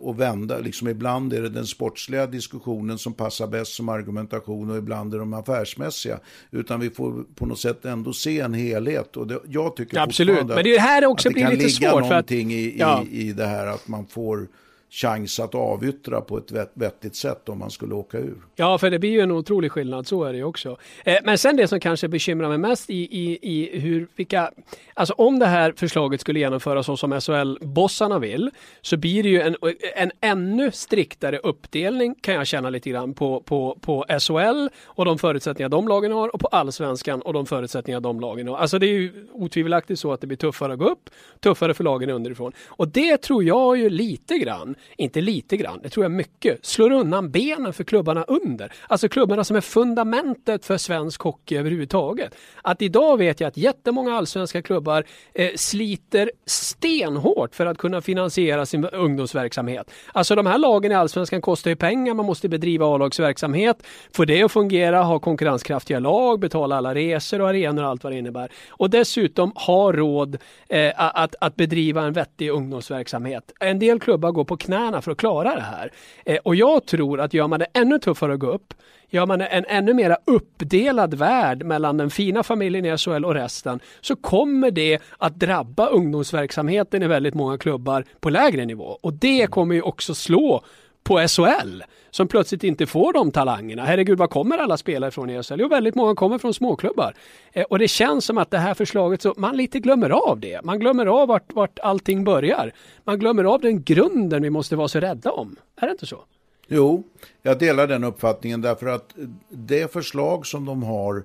och vända. Liksom ibland är det den sportsliga diskussionen som passar bäst som argumentation och ibland är de affärsmässiga. Utan vi får på något sätt ändå se en helhet. Och det, jag tycker Absolut, men det här också att blir lite svårt. Det kan ligga någonting att, i, ja. i, i det här att man får chans att avyttra på ett vettigt sätt om man skulle åka ur. Ja, för det blir ju en otrolig skillnad, så är det ju också. Eh, men sen det som kanske bekymrar mig mest i, i, i hur, vilka, alltså om det här förslaget skulle genomföras så som SHL-bossarna vill, så blir det ju en, en ännu striktare uppdelning kan jag känna lite grann på, på, på SHL och de förutsättningar de lagen har och på allsvenskan och de förutsättningar de lagen har. Alltså det är ju otvivelaktigt så att det blir tuffare att gå upp, tuffare för lagen underifrån. Och det tror jag ju lite grann inte lite grann, det tror jag mycket, slår undan benen för klubbarna under. Alltså klubbarna som är fundamentet för svensk hockey överhuvudtaget. Att idag vet jag att jättemånga allsvenska klubbar eh, sliter stenhårt för att kunna finansiera sin ungdomsverksamhet. Alltså de här lagen i allsvenskan kostar ju pengar, man måste bedriva A-lagsverksamhet, få det att fungera, ha konkurrenskraftiga lag, betala alla resor och arenor och allt vad det innebär. Och dessutom ha råd eh, att, att bedriva en vettig ungdomsverksamhet. En del klubbar går på knä knäna för att klara det här. Eh, och jag tror att gör man det ännu tuffare att gå upp, gör man en ännu mera uppdelad värld mellan den fina familjen i SHL och resten, så kommer det att drabba ungdomsverksamheten i väldigt många klubbar på lägre nivå. Och det kommer ju också slå på SHL som plötsligt inte får de talangerna. Herregud, var kommer alla spelare från i SHL? Jo, väldigt många kommer från småklubbar. Eh, och det känns som att det här förslaget, så man lite glömmer av det. Man glömmer av vart, vart allting börjar. Man glömmer av den grunden vi måste vara så rädda om. Är det inte så? Jo, jag delar den uppfattningen därför att det förslag som de har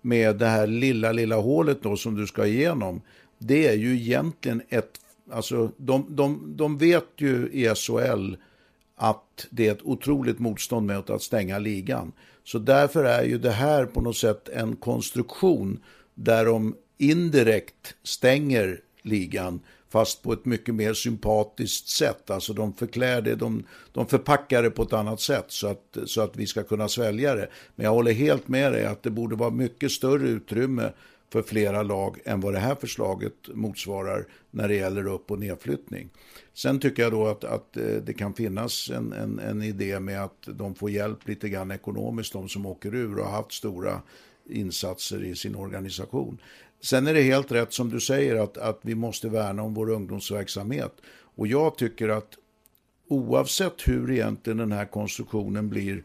med det här lilla, lilla hålet då som du ska igenom, det är ju egentligen ett, alltså de, de, de vet ju i SHL att det är ett otroligt motstånd mot att stänga ligan. Så därför är ju det här på något sätt en konstruktion där de indirekt stänger ligan fast på ett mycket mer sympatiskt sätt. Alltså de förklär det, de, de förpackar det på ett annat sätt så att, så att vi ska kunna svälja det. Men jag håller helt med dig att det borde vara mycket större utrymme för flera lag än vad det här förslaget motsvarar när det gäller upp och nedflyttning. Sen tycker jag då att, att eh, det kan finnas en, en, en, idé med att de får hjälp lite grann ekonomiskt, de som åker ur och har haft stora insatser i sin organisation. Sen är det helt rätt som du säger att, att vi måste värna om vår ungdomsverksamhet. Och jag tycker att oavsett hur egentligen den här konstruktionen blir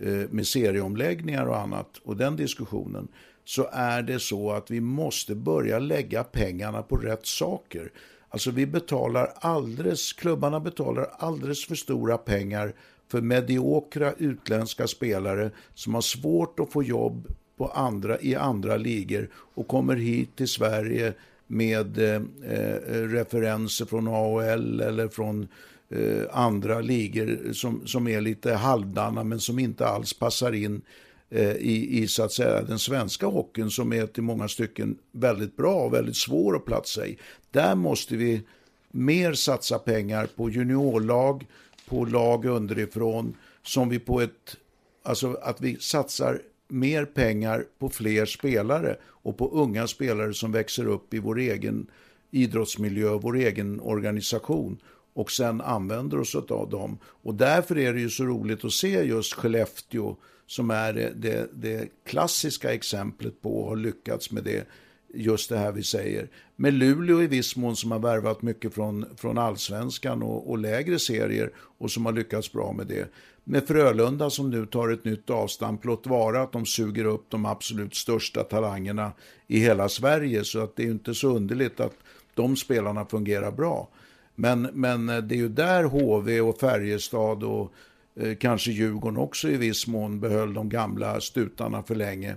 eh, med serieomläggningar och annat och den diskussionen så är det så att vi måste börja lägga pengarna på rätt saker. Alltså vi betalar alldeles, klubbarna betalar alldeles för stora pengar för mediokra utländska spelare som har svårt att få jobb på andra, i andra ligor och kommer hit till Sverige med eh, eh referenser från AHL eller från eh, andra ligor som, som är lite halvdana men som inte alls passar in Eh, Eh, i, i så att säga den svenska hockeyn som är till många stycken väldigt bra och väldigt svår att platsa i. Där måste vi mer satsa pengar på juniorlag, på lag underifrån som vi på ett, alltså att vi satsar mer pengar på fler spelare och på unga spelare som växer upp i vår egen idrottsmiljö, vår egen organisation och sen använder oss av dem. Och därför är det ju så roligt att se just Skellefteå som är det, det, det klassiska exemplet på att ha lyckats med det just det här vi säger. Med Luleå i viss mån som har värvat mycket från, från allsvenskan och, och, lägre serier och som har lyckats bra med det. Med Frölunda som nu tar ett nytt avstamp, låt vara att de suger upp de absolut största talangerna i hela Sverige så att det är inte så underligt att de spelarna fungerar bra. Men, men det är ju där HV och Färjestad och Eh, kanske Djurgården också i viss mån behöll de gamla stutarna för länge,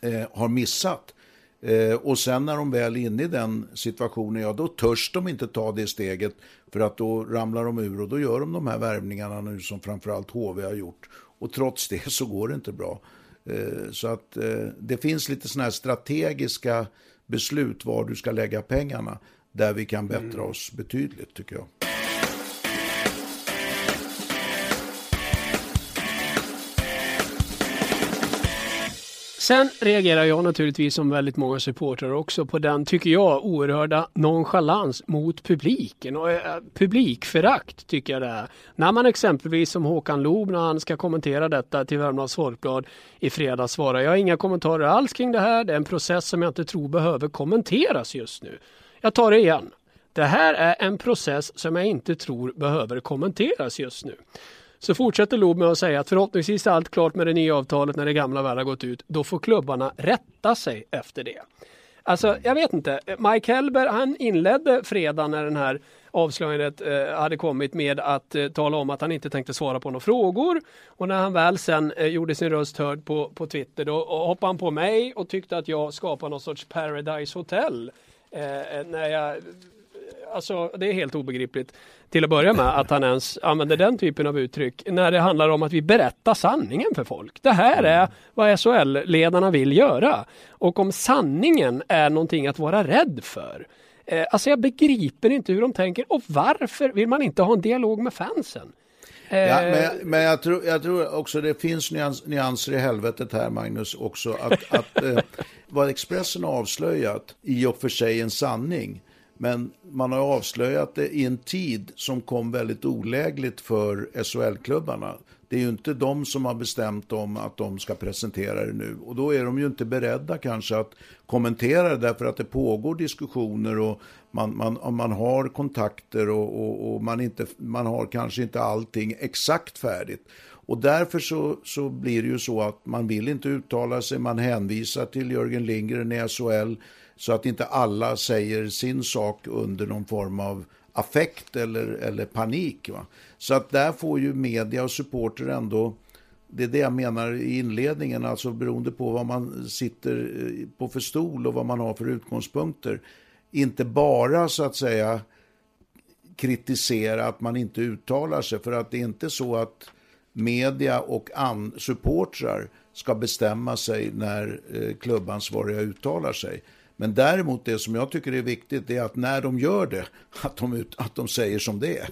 eh, har missat. Eh, och sen när de väl är inne i den situationen, ja då törs de inte ta det steget för att då ramlar de ur och då gör de de här värvningarna nu som framförallt HV har gjort. Och trots det så går det inte bra. Eh, så att eh, det finns lite sådana här strategiska beslut var du ska lägga pengarna där vi kan bättra mm. oss betydligt tycker jag. Sen reagerar jag naturligtvis som väldigt många supportrar också på den, tycker jag, oerhörda nonchalans mot publiken och eh, publikförakt tycker jag det är. När man exempelvis som Håkan Loob när han ska kommentera detta till Värmlands Folkblad i fredags svarar jag har inga kommentarer alls kring det här. Det är en process som jag inte tror behöver kommenteras just nu. Jag tar det igen. Det här är en process som jag inte tror behöver kommenteras just nu. Så fortsätter Loob med att säga att förhoppningsvis är allt klart med det nya avtalet när det gamla väl har gått ut. Då får klubbarna rätta sig efter det. Alltså, jag vet inte. Mike Helber, han inledde fredagen när den här avslöjandet eh, hade kommit med att eh, tala om att han inte tänkte svara på några frågor. Och när han väl sen eh, gjorde sin röst hörd på, på Twitter då hoppade han på mig och tyckte att jag skapade någon sorts Paradise Hotel. Eh, när jag alltså det är helt obegripligt till att börja med att han ens använder den typen av uttryck när det handlar om att vi berättar sanningen för folk. Det här är vad SHL-ledarna vill göra. Och om sanningen är någonting att vara rädd för. Eh, alltså jag begriper inte hur de tänker och varför vill man inte ha en dialog med fansen? Ja, men, eh, men jag, tror, jag tror också det finns nyans, nyanser i helvetet här, Magnus, också. Att, att eh, vad Expressen har avslöjat, i och för sig en sanning, men man har avslöjat det i en tid som kom väldigt olägligt för SHL-klubbarna. Det är ju inte de som har bestämt om att de ska presentera det nu. Och då är de ju inte beredda kanske att kommentera det därför att det pågår diskussioner och man, man, man har kontakter och, och, och man, inte, man har kanske inte allting exakt färdigt. Och därför så, så blir det ju så att man vill inte uttala sig, man hänvisar till Jörgen Lindgren i SHL så att inte alla säger sin sak under någon form av affekt eller, eller panik. Va? Så att där får ju media och supporter ändå, det är det jag menar i inledningen, alltså beroende på vad man sitter eh, på för stol och vad man har för utgångspunkter. Inte bara så att säga kritisera att man inte uttalar sig, för att det är inte så att media och supportrar ska bestämma sig när eh, klubbansvariga uttalar sig. Men däremot det som jag tycker är viktigt är att när de gör det, att de, ut, att de säger som det är.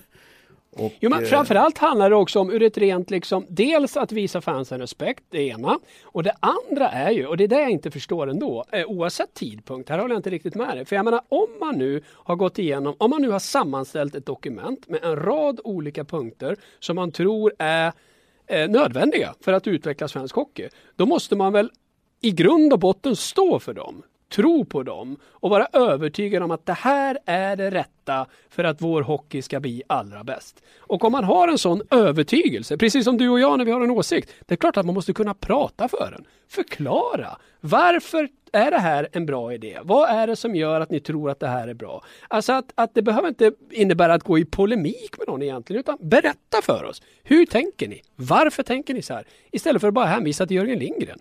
Och, jo, men eh, framförallt handlar det också om ur ett rent liksom, dels att visa fansen respekt, det ena. Och det andra är ju, och det är det jag inte förstår ändå, eh, oavsett tidpunkt, här håller jag inte riktigt med dig. För jag menar om man nu har gått igenom, om man nu har sammanställt ett dokument med en rad olika punkter som man tror är eh, nödvändiga för att utveckla svensk hockey. Då måste man väl i grund och botten stå för dem tro på dem och vara övertygad om att det här är det rätta för att vår hockey ska bli allra bäst. Och om man har en sån övertygelse, precis som du och jag när vi har en åsikt, det är klart att man måste kunna prata för den. Förklara. Varför är det här en bra idé? Vad är det som gör att ni tror att det här är bra? Alltså att, att det behöver inte innebära att gå i polemik med någon egentligen, utan berätta för oss. Hur tänker ni? Varför tänker ni så här? Istället för att bara hänvisa till Jörgen Lindgren.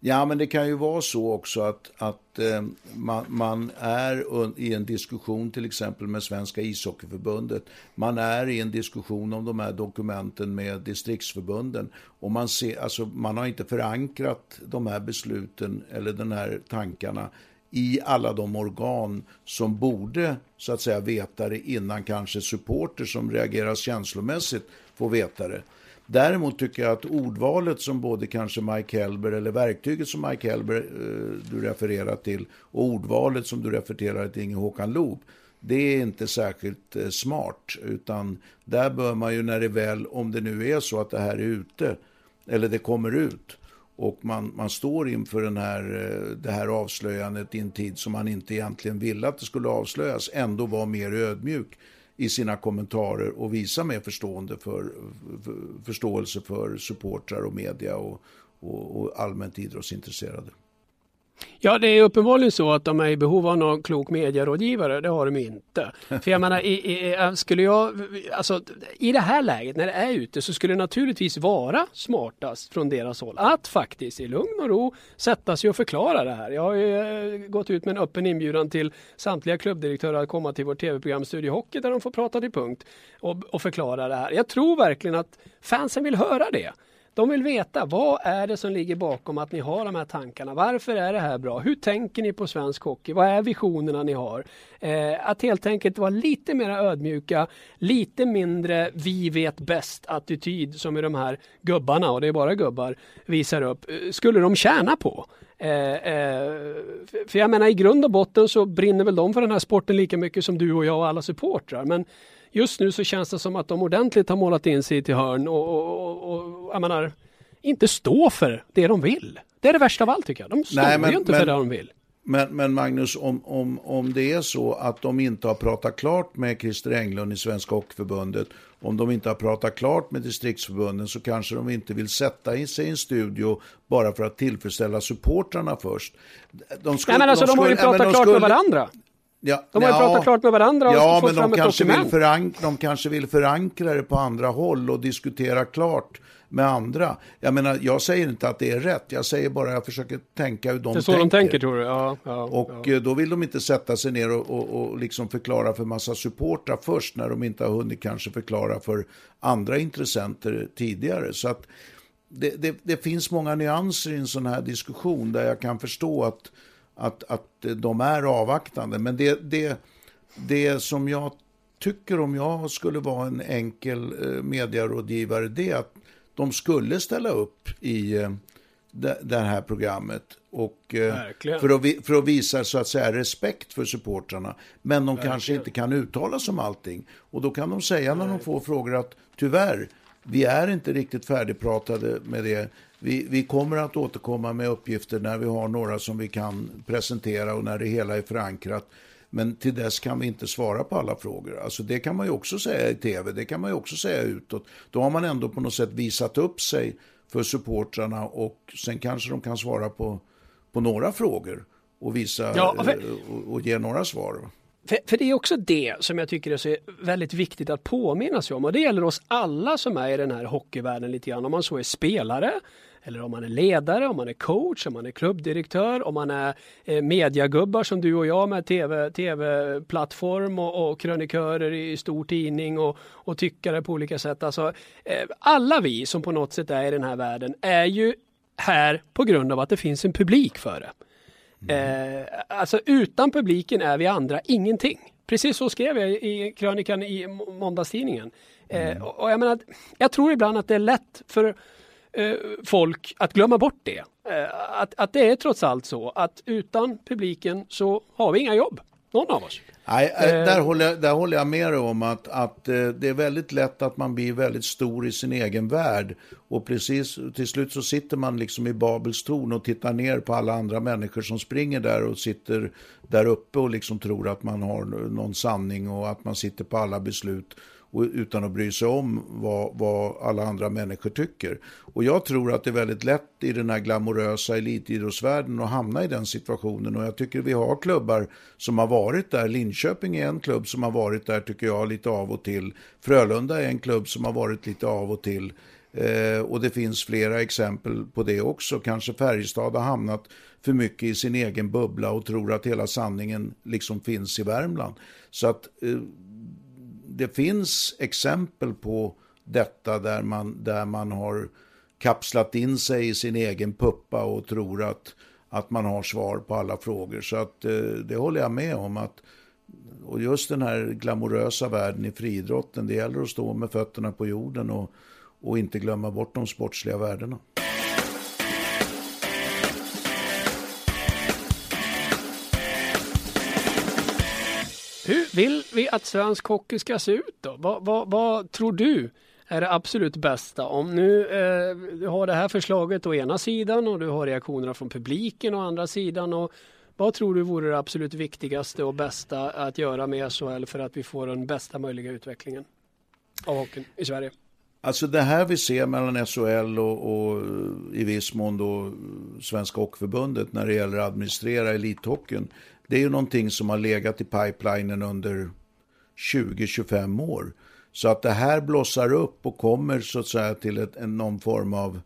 Ja, men det kan ju vara så också att, att eh, man, man, är i en diskussion till exempel med Svenska ishockeyförbundet. Man är i en diskussion om de här dokumenten med distriktsförbunden. Och man, ser, alltså, man har inte förankrat de här besluten eller de här tankarna i alla de organ som borde så att säga veta det innan kanske supporter som reagerar känslomässigt får veta det. Däremot tycker jag att ordvalet som både kanske Mike Helber eller verktyget som Mike Helber eh, du refererar till och ordvalet som du refererar till Inge Håkan Loob det är inte särskilt eh, smart. Utan där bör man ju när det väl, om det nu är så att det här är ute eller det kommer ut och man, man står inför den här, eh, det här avslöjandet i en tid som man inte egentligen ville att det skulle avslöjas, ändå vara mer ödmjuk i sina kommentarer och visa mer förstående för, för, förståelse för supportrar och media och, och, och allmänt idrottsintresserade. Ja, det är uppenbarligen så att de är i behov av någon klok medierådgivare. Det har de inte. För jag menar, i, i, eh, skulle jag, alltså, i det här läget när det är ute så skulle det naturligtvis vara smartast från deras håll att faktiskt i lugn och ro sätta sig och förklara det här. Jag har ju eh, gått ut med en öppen inbjudan till samtliga klubbdirektörer att komma till vårt tv-program Studio Hockey där de får prata till punkt och, och förklara det här. Jag tror verkligen att fansen vill höra det. De vill veta vad är det som ligger bakom att ni har de här tankarna. Varför är det här bra? Hur tänker ni på svensk hockey? Vad är visionerna ni har? Eh, att helt enkelt vara lite mer ödmjuka, lite mindre vi vet bäst attityd som i de här gubbarna, och det är bara gubbar, visar upp. Eh, skulle de tjäna på? Eh, eh, för jag menar i grund och botten så brinner väl de för den här sporten lika mycket som du och jag och alla supportrar. Men just nu så känns det som att de ordentligt har målat in sig till hörn och, och, och, jag menar, inte stå för det de vill. Det är det värsta av allt tycker jag. De står Nej, men, ju inte men, för det de vill. Men, men Magnus, om, om, om det är så att de inte har pratat klart med Christer Englund i Svenska Hockeyförbundet, om de inte har pratat klart med distriktsförbunden så kanske de inte vill sätta sig i en studio bara för att tillfredsställa supportrarna först. De, skulle, Nej, men alltså, de, de har ju pratat klart skulle, med varandra. Ja, de har ju ja, pratat klart med varandra och ja, fått men fram de kanske, vill förankra, de kanske vill förankra det på andra håll och diskutera klart med andra. Jag menar, jag säger inte att det är rätt. Jag säger bara att jag försöker tänka hur de tänker. Det är så tänker. de tänker, tror du? Ja, ja och ja. Eh, då vill de inte sätta sig ner och, och, och liksom förklara för massa supportrar först när de inte har hunnit kanske förklara för andra intressenter tidigare. Så att det, det, det finns många nyanser i en sån här diskussion där jag kan förstå att att, att de är avvaktande. Men det, det, det som jag tycker om jag skulle vara en enkel eh, medierådgivare det är att de skulle ställa upp i eh, det här programmet och eh, för att, för att visa så att säga respekt för supportrarna. Men de Verkligen. kanske inte kan uttala sig om allting. Och då kan de säga när de får frågor att tyvärr, vi är inte riktigt färdigpratade med det. Vi, vi kommer att återkomma med uppgifter när vi har några som vi kan presentera och när det hela är förankrat. Men till dess kan vi inte svara på alla frågor. Alltså det kan man ju också säga i tv, det kan man ju också säga utåt. Då har man ändå på något sätt visat upp sig för supportrarna och sen kanske de kan svara på, på några frågor och visa ja, för... och, och ge några svar. För, för, det är också det som jag tycker är så väldigt viktigt att påminna sig om och det gäller oss alla som är i den här hockeyvärlden lite grann. Om man så är spelare eller om man är ledare, om man är coach, om man är klubbdirektör, om man är eh, mediagubbar som du och jag med TV, tv-plattform och, och krönikörer i stor tidning och, och tyckare på olika sätt. Alltså, eh, alla vi som på något sätt är i den här världen är ju här på grund av att det finns en publik för det. Mm. Eh, alltså utan publiken är vi andra ingenting. Precis så skrev jag i krönikan i måndagstidningen. Eh, mm. och jag, menar, jag tror ibland att det är lätt för eh, folk att glömma bort det. Eh, att, att det är trots allt så att utan publiken så har vi inga jobb. Någon av oss. Nej, eh, eh. där, håller, där håller jag med dig om att, att eh, det är väldigt lätt att man blir väldigt stor i sin egen värld. Och precis till slut så sitter man liksom i Babels torn och tittar ner på alla andra människor som springer där och sitter där uppe och liksom tror att man har någon sanning och att man sitter på alla beslut utan att bry sig om vad, vad, alla andra människor tycker. Och jag tror att det är väldigt lätt i den här glamorösa elitidrottsvärlden att hamna i den situationen. Och jag tycker vi har klubbar som har varit där. Linköping är en klubb som har varit där tycker jag lite av och till. Frölunda är en klubb som har varit lite av och till. Eh, och det finns flera exempel på det också. Kanske Färjestad har hamnat för mycket i sin egen bubbla och tror att hela sanningen liksom finns i Värmland. Så att eh, det finns exempel på detta där man, där man har kapslat in sig i sin egen puppa och tror att, att man har svar på alla frågor. Så att eh, det håller jag med om. att och just den här glamorösa världen i friidrotten, det gäller att stå med fötterna på jorden och, och inte glömma bort de sportsliga värdena. Vill vi att svensk hockey ska se ut då? Vad, vad, vad tror du är det absolut bästa? Om nu eh, du har det här förslaget å ena sidan och du har reaktionerna från publiken å andra sidan. Och vad tror du vore det absolut viktigaste och bästa att göra med SHL för att vi får den bästa möjliga utvecklingen av hockeyn i Sverige? Alltså det här vi ser mellan SHL och, och i viss mån då Svenska Hockeyförbundet när det gäller att administrera elithockeyn det är ju någonting som har legat i pipelinen under 20-25 år. Så att det här blossar upp och kommer så att säga till ett, en, någon form av,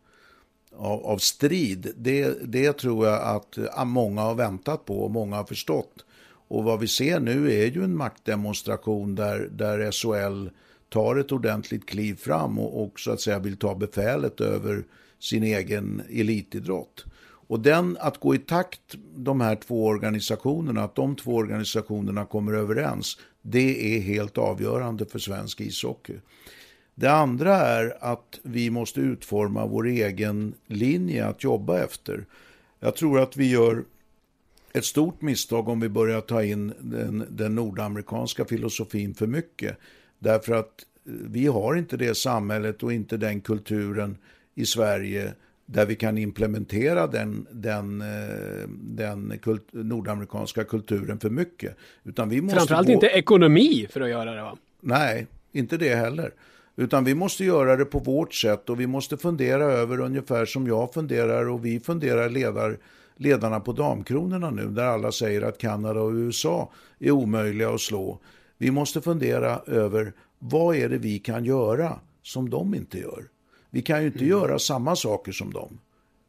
av, av strid. Det, det tror jag att eh, många har väntat på och många har förstått. Och vad vi ser nu är ju en maktdemonstration där, där SHL tar ett ordentligt kliv fram och, och så att säga vill ta befälet över sin egen elitidrott. Och den, att gå i takt, de här två organisationerna, att de två organisationerna kommer överens, det är helt avgörande för svensk ishockey. Det andra är att vi måste utforma vår egen linje att jobba efter. Jag tror att vi gör ett stort misstag om vi börjar ta in den, den nordamerikanska filosofin för mycket. Därför att vi har inte det samhället och inte den kulturen i Sverige där vi kan implementera den, den, eh, den kult, nordamerikanska kulturen för mycket. Utan vi måste Framförallt gå... inte ekonomi för att göra det va? Nej, inte det heller. Utan vi måste göra det på vårt sätt och vi måste fundera över ungefär som jag funderar och vi funderar ledar, ledarna på damkronorna nu där alla säger att Kanada och USA är omöjliga att slå. Vi måste fundera över vad är det vi kan göra som de inte gör. Vi kan ju inte mm. göra samma saker som dem.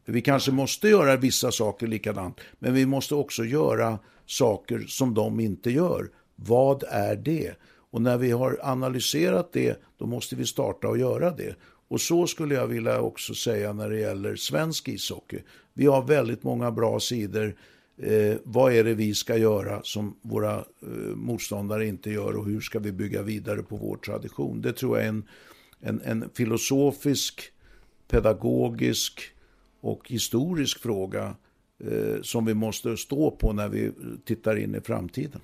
vi kanske måste göra vissa saker likadant, men vi måste också göra saker som de inte gör. Vad är det? Och när vi har analyserat det, då måste vi starta och göra det. Och så skulle jag vilja också säga när det gäller svensk ishockey. Vi har väldigt många bra sidor. Eh, vad är det vi ska göra som våra eh, motståndare inte gör och hur ska vi bygga vidare på vår tradition? Det tror jag är en en, en filosofisk, pedagogisk och historisk fråga eh, som vi måste stå på när vi tittar in i framtiden.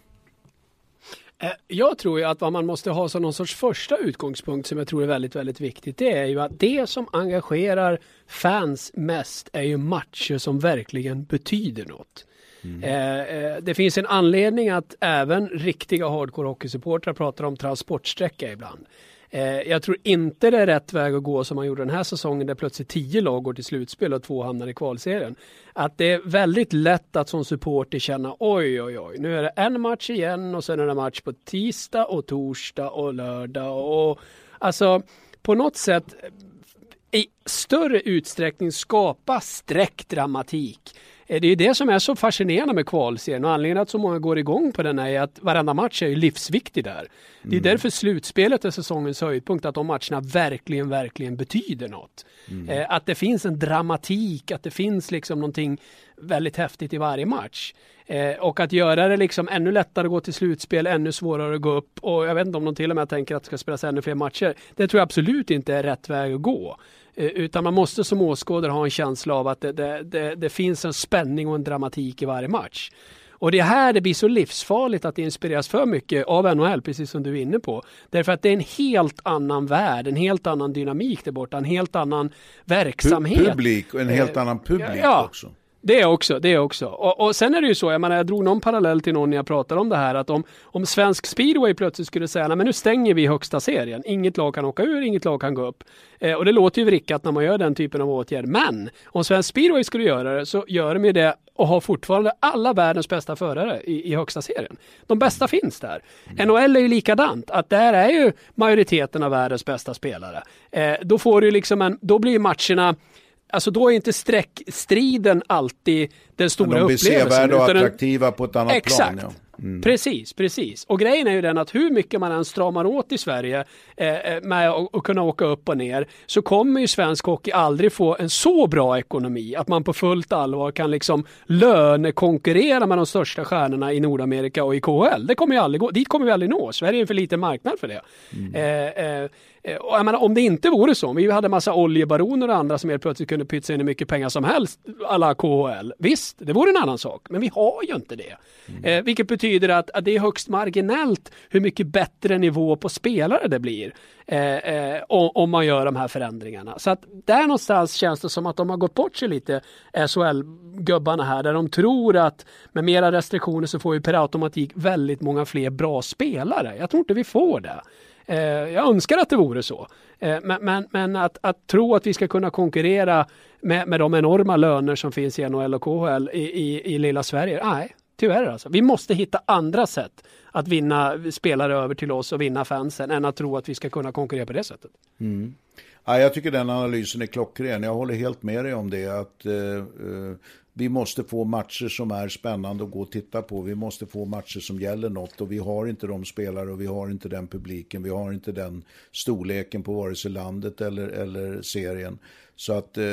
Eh, jag tror ju att vad man måste ha som någon sorts första utgångspunkt som jag tror är väldigt, väldigt viktigt. Det är ju att det som engagerar fans mest är ju matcher som verkligen betyder något. Mm. Eh, eh det finns en anledning att även riktiga hardcore hockeysupportrar pratar om transportsträcka ibland. Eh, jag tror inte det är rätt väg att gå som man gjorde den här säsongen där plötsligt tio lag går till slutspel och två hamnar i kvalserien. Att det är väldigt lätt att som supporter känna oj oj oj nu är det en match igen och sen är det match på tisdag och torsdag och lördag och alltså på något sätt i större utsträckning skapa sträckdramatik. Eh, det är det som är så fascinerande med kvalserien och anledningen att så många går igång på den är att varenda match är ju livsviktig där. Det är mm. därför slutspelet är säsongens höjdpunkt, att de matcherna verkligen, verkligen betyder något. Mm. Eh, att det finns en dramatik, att det finns liksom någonting väldigt häftigt i varje match. Eh, och att göra det liksom ännu lättare att gå till slutspel, ännu svårare att gå upp och jag vet inte om de till och med tänker att det ska spelas ännu fler matcher. Det tror jag absolut inte är rätt väg att gå. Eh, utan man måste som åskådare ha en känsla av att det, det, det, det, finns en spänning och en dramatik i varje match. Och det är här det blir så livsfarligt att det inspireras för mycket av NHL, precis som du är inne på. Därför att det är en helt annan värld, en helt annan dynamik där borta, en helt annan verksamhet. Publik och en helt eh, annan publik ja, också. Det är också, det är också. Och, och sen är det ju så, jag menar jag drog någon parallell till någon när jag pratade om det här att om, om svensk speedway plötsligt skulle säga nej men nu stänger vi högsta serien. Inget lag kan åka ur, inget lag kan gå upp. Eh, och det låter ju vrickat när man gör den typen av åtgärd. Men om svensk speedway skulle göra det så gör de ju det och har fortfarande alla världens bästa förare i, i högsta serien. De bästa finns där. Mm. NHL är ju likadant, att där är ju majoriteten av världens bästa spelare. Eh, då får du liksom en, då blir matcherna Alltså då är inte sträckstriden alltid den stora de upplevelsen. De blir sevärda och attraktiva en... på ett annat Exakt. plan. Ja. Mm. Precis, precis. Och grejen är ju den att hur mycket man än stramar åt i Sverige eh, eh med att kunna åka upp och ner så kommer ju svensk hockey aldrig få en så bra ekonomi att man på fullt allvar kan liksom lönekonkurrera med de största stjärnorna i Nordamerika och i KHL. Det kommer ju aldrig gå. Dit kommer vi aldrig nå. Sverige är en för liten marknad för det. Mm. Eh, Eh, och jag menar, om det inte vore så, om vi hade massa oljebaroner och andra som helt plötsligt kunde pytsa in hur mycket pengar som helst, alla KHL. Visst, det vore en annan sak, men vi har ju inte det. Mm. Eh, vilket betyder att, att, det är högst marginellt hur mycket bättre nivå på spelare det blir eh, eh, om, man gör de här förändringarna. Så att där någonstans känns det som att de har gått bort sig lite, SHL-gubbarna här, där de tror att med mera restriktioner så får vi per automatik väldigt många fler bra spelare. Jag tror inte vi får det. Eh, jag önskar att det vore så. Eh, men, men, men att, att, tro att vi ska kunna konkurrera med, med de enorma löner som finns i NHL och KHL i, i, i lilla Sverige, nej, tyvärr alltså. Vi måste hitta andra sätt att vinna spelare över till oss och vinna fansen än att tro att vi ska kunna konkurrera på det sättet. Mm. Ja, jag tycker den analysen är klockren. Jag håller helt med dig om det. Att eh, eh, vi måste få matcher som är spännande att gå och titta på. Vi måste få matcher som gäller något och vi har inte de spelare och vi har inte den publiken. Vi har inte den storleken på vare sig landet eller, eller serien. Så att eh,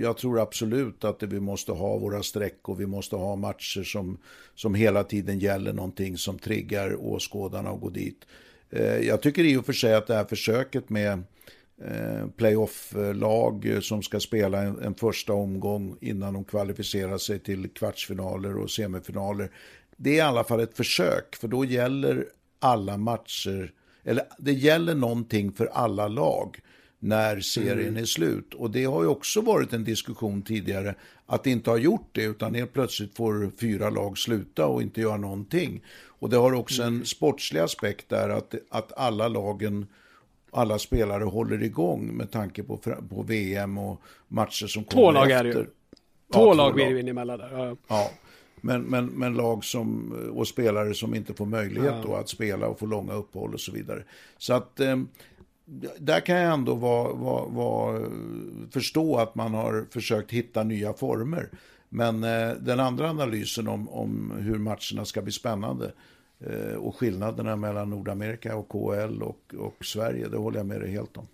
jag tror absolut att vi måste ha våra streck och vi måste ha matcher som, som hela tiden gäller någonting som triggar åskådarna att gå dit. Eh, jag tycker i och för sig att det här försöket med Eh, playoff-lag som ska spela en, en, första omgång innan de kvalificerar sig till kvartsfinaler och semifinaler. Det är i alla fall ett försök, för då gäller alla matcher, eller det gäller någonting för alla lag när serien mm. är slut. Och det har ju också varit en diskussion tidigare att det inte har gjort det, utan helt plötsligt får fyra lag sluta och inte göra någonting. Och det har också mm. en sportslig aspekt där, att, att alla lagen alla spelare håller igång med tanke på, på VM och matcher som kommer lag efter. är det ju. Två ja, lag blir det emellan där. Ja. ja. Men, men, men lag som, och spelare som inte får möjlighet ja. då att spela och få långa uppehåll och så vidare. Så att eh, där kan jag ändå vara, vara, vara, förstå att man har försökt hitta nya former. Men eh, den andra analysen om, om hur matcherna ska bli spännande, Eh, och skillnaderna mellan Nordamerika och KL och, och Sverige, det håller jag med dig helt om.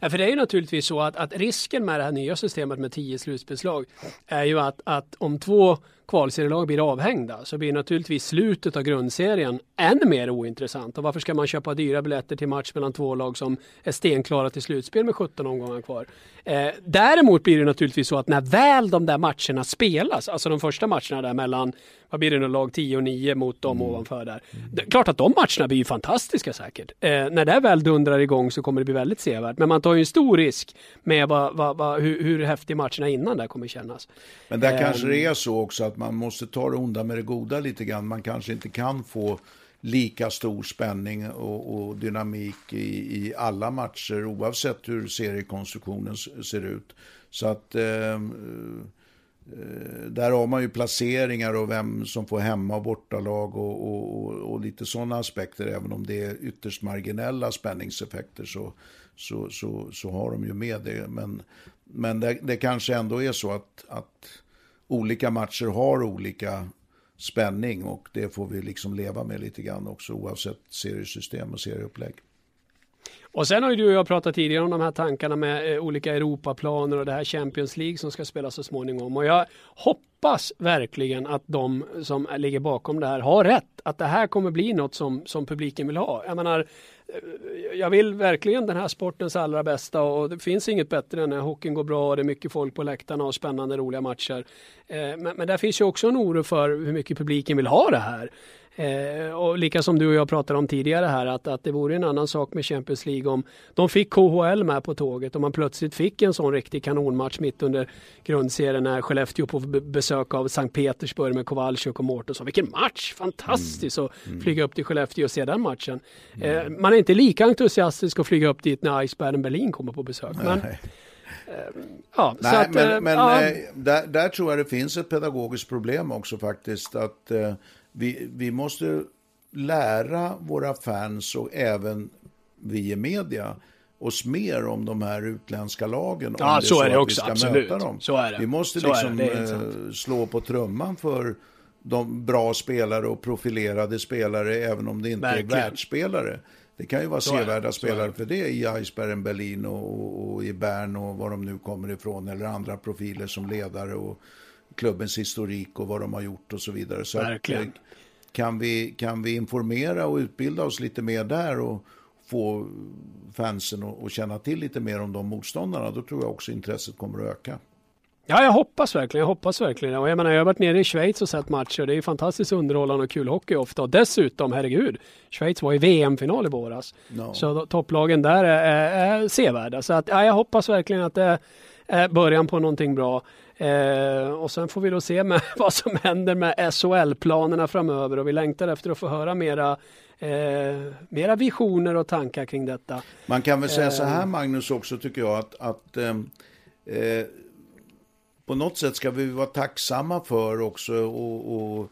Ja, för det är ju naturligtvis så att, att risken med det här nya systemet med tio slutspelslag är ju att, att om två kvalserielag blir avhängda så blir naturligtvis slutet av grundserien ännu mer ointressant. Och varför ska man köpa dyra biljetter till match mellan två lag som är stenklara till slutspel med 17 omgångar kvar? Eh, däremot blir det naturligtvis så att när väl de där matcherna spelas, alltså de första matcherna där mellan, vad blir det nu, lag 10 och 9 mot dem mm. ovanför där. Det, klart att de matcherna blir ju fantastiska säkert. Eh, när det väl dundrar igång så kommer det bli väldigt sevärt. Men man tar ju en stor risk med vad, vad, vad, hur, hur häftig matcherna innan där kommer kännas. Men där eh, kanske det är så också att man måste ta det onda med det goda lite grann. Man kanske inte kan få lika stor spänning och, och dynamik i, i, alla matcher oavsett hur seriekonstruktionen ser ut. Så att eh, eh, där har man ju placeringar och vem som får hemma och bortalag och, och, och, lite sådana aspekter. Även om det är ytterst marginella spänningseffekter så, så, så, så har de ju med det. Men, men det, det kanske ändå är så att, att olika matcher har olika spänning och det får vi liksom leva med lite grann också oavsett seriesystem och serieupplägg. Och sen har ju du och jag pratat tidigare om de här tankarna med eh, olika Europaplaner och det här Champions League som ska spelas så småningom. Och jag hoppas verkligen att de som ligger bakom det här har rätt. Att det här kommer bli något som, som publiken vill ha. Jag menar, jag vill verkligen den här sportens allra bästa och det finns inget bättre än när hockeyn går bra och det är mycket folk på läktarna och spännande roliga matcher. Eh, men, men där finns ju också en oro för hur mycket publiken vill ha det här. Eh, och lika som du och jag pratade om tidigare här att, att det vore en annan sak med Champions League om de fick KHL med på tåget och man plötsligt fick en sån riktig kanonmatch mitt under grundserien när Skellefteå på besök av Sankt Petersburg med Kowalczyk och Mårtensson. Vilken match! Fantastiskt mm. att mm. flyga upp till Skellefteå och se den matchen. Mm. Eh, man är inte lika entusiastisk att flyga upp dit när Icebergen Berlin kommer på besök. Men, eh, Ja, Nej, att, men, eh, men ja. Eh, där, där, tror jag det finns ett pedagogiskt problem också faktiskt. Att vi, vi måste lära våra fans och även vi i media oss mer om de här utländska lagen. Ja, om så, så är det också. Vi, ska Möta dem. Så är det. vi måste liksom det. Eh, slå på trumman för de bra spelare och profilerade spelare, även om det inte Verkligen. är världsspelare. Det kan ju vara så sevärda spelare för det i Icebergen Berlin och, och, och, i Bern och var de nu kommer ifrån, eller andra profiler som ledare och klubbens historik och vad de har gjort och så vidare. Så Verkligen. Att, eh, kan, vi, kan vi informera och utbilda oss lite mer där och få fansen att känna till lite mer om de motståndarna, då tror jag också intresset kommer att öka. Ja, jag hoppas verkligen. Jag hoppas verkligen. Och jag menar, jag har varit nere i Schweiz och sett matcher. Det är fantastiskt underhållande och kul hockey ofta. Och dessutom, herregud, Schweiz var i VM-final i våras. No. Så topplagen där är, är, är sevärda. Så att, ja, jag hoppas verkligen att det är början på någonting bra. Eh, och sen får vi då se med vad som händer med SHL-planerna framöver och vi längtar efter att få höra mera Eh, mera visioner och tankar kring detta. Man kan väl säga eh, så här Magnus också tycker jag att, att eh, eh, på något sätt ska vi vara tacksamma för också och, och,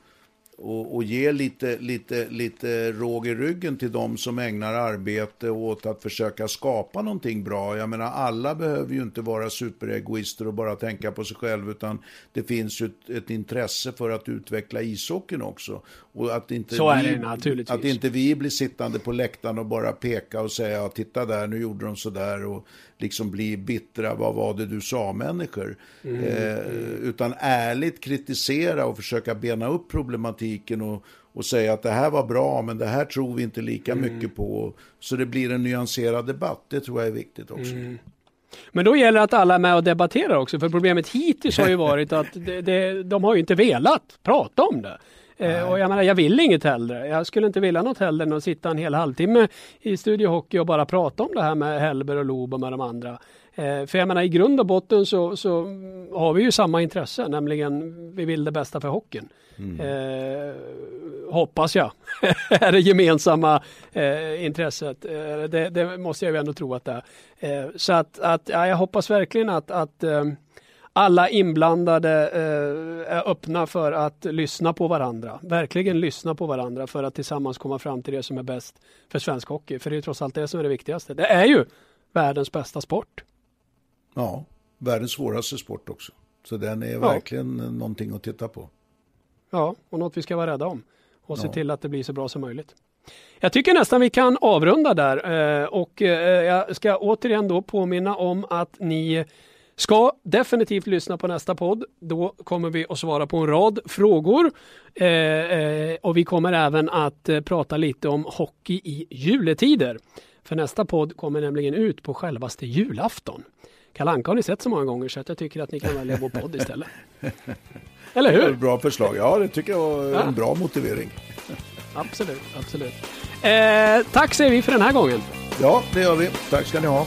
och, och ge lite, lite, lite råg i ryggen till de som ägnar arbete åt att försöka skapa någonting bra. Jag menar, alla behöver ju inte vara superegoister och bara tänka på sig själv, utan det finns ju ett, ett intresse för att utveckla ishockeyn också. Och att inte Så är vi, det naturligtvis. Att inte vi blir sittande på läktaren och bara peka och säga, ja, titta där, nu gjorde de så där och liksom bli bittra, vad var det du sa människor. Mm, eh, utan ärligt kritisera och försöka bena upp problematiken och, och säga att det här var bra, men det här tror vi inte lika Mm. mycket på. Så det blir en nyanserad debatt, det tror jag är viktigt också. Mm. Men då gäller det att alla är med och debatterar också, för problemet hittills har ju varit att det, det, de har ju inte velat prata om det. Eh, och jag menar, jag vill inget hellre. Jag skulle inte vilja något hellre än att sitta en hel halvtimme i Studio Hockey och bara prata om det här med Hellber och Lob och med de andra. Eh, för jag menar, i grund och botten så, så har vi ju samma intresse, nämligen vi vill det bästa för hockeyn. Eh, hoppas jag, är det gemensamma eh, intresset. Eh, det, det måste jag ju ändå tro att det är. Eh, så att, att ja, jag hoppas verkligen att, att eh, alla inblandade eh, är öppna för att lyssna på varandra. Verkligen lyssna på varandra för att tillsammans komma fram till det som är bäst för svensk hockey. För det är trots allt det som är det viktigaste. Det är ju världens bästa sport. Ja, världens svåraste sport också. Så den är verkligen någonting att titta på. Ja, och något vi ska vara rädda om. Och se Ja. till att det blir så bra som möjligt. Jag tycker nästan vi kan avrunda där eh, och eh, jag ska återigen då påminna om att ni ska definitivt lyssna på nästa podd. Då kommer vi att svara på en rad frågor eh, eh, och vi kommer även att eh, prata lite om hockey i juletider. För nästa podd kommer nämligen ut på självaste julafton. Kalanka har ni sett så många gånger så att jag tycker att ni kan välja vår podd istället. Eller hur? bra förslag. Ja, det tycker jag var Ja. en bra motivering. Absolut, absolut. Eh, tack säger vi för den här gången. Ja, det gör vi. Tack ska ni ha.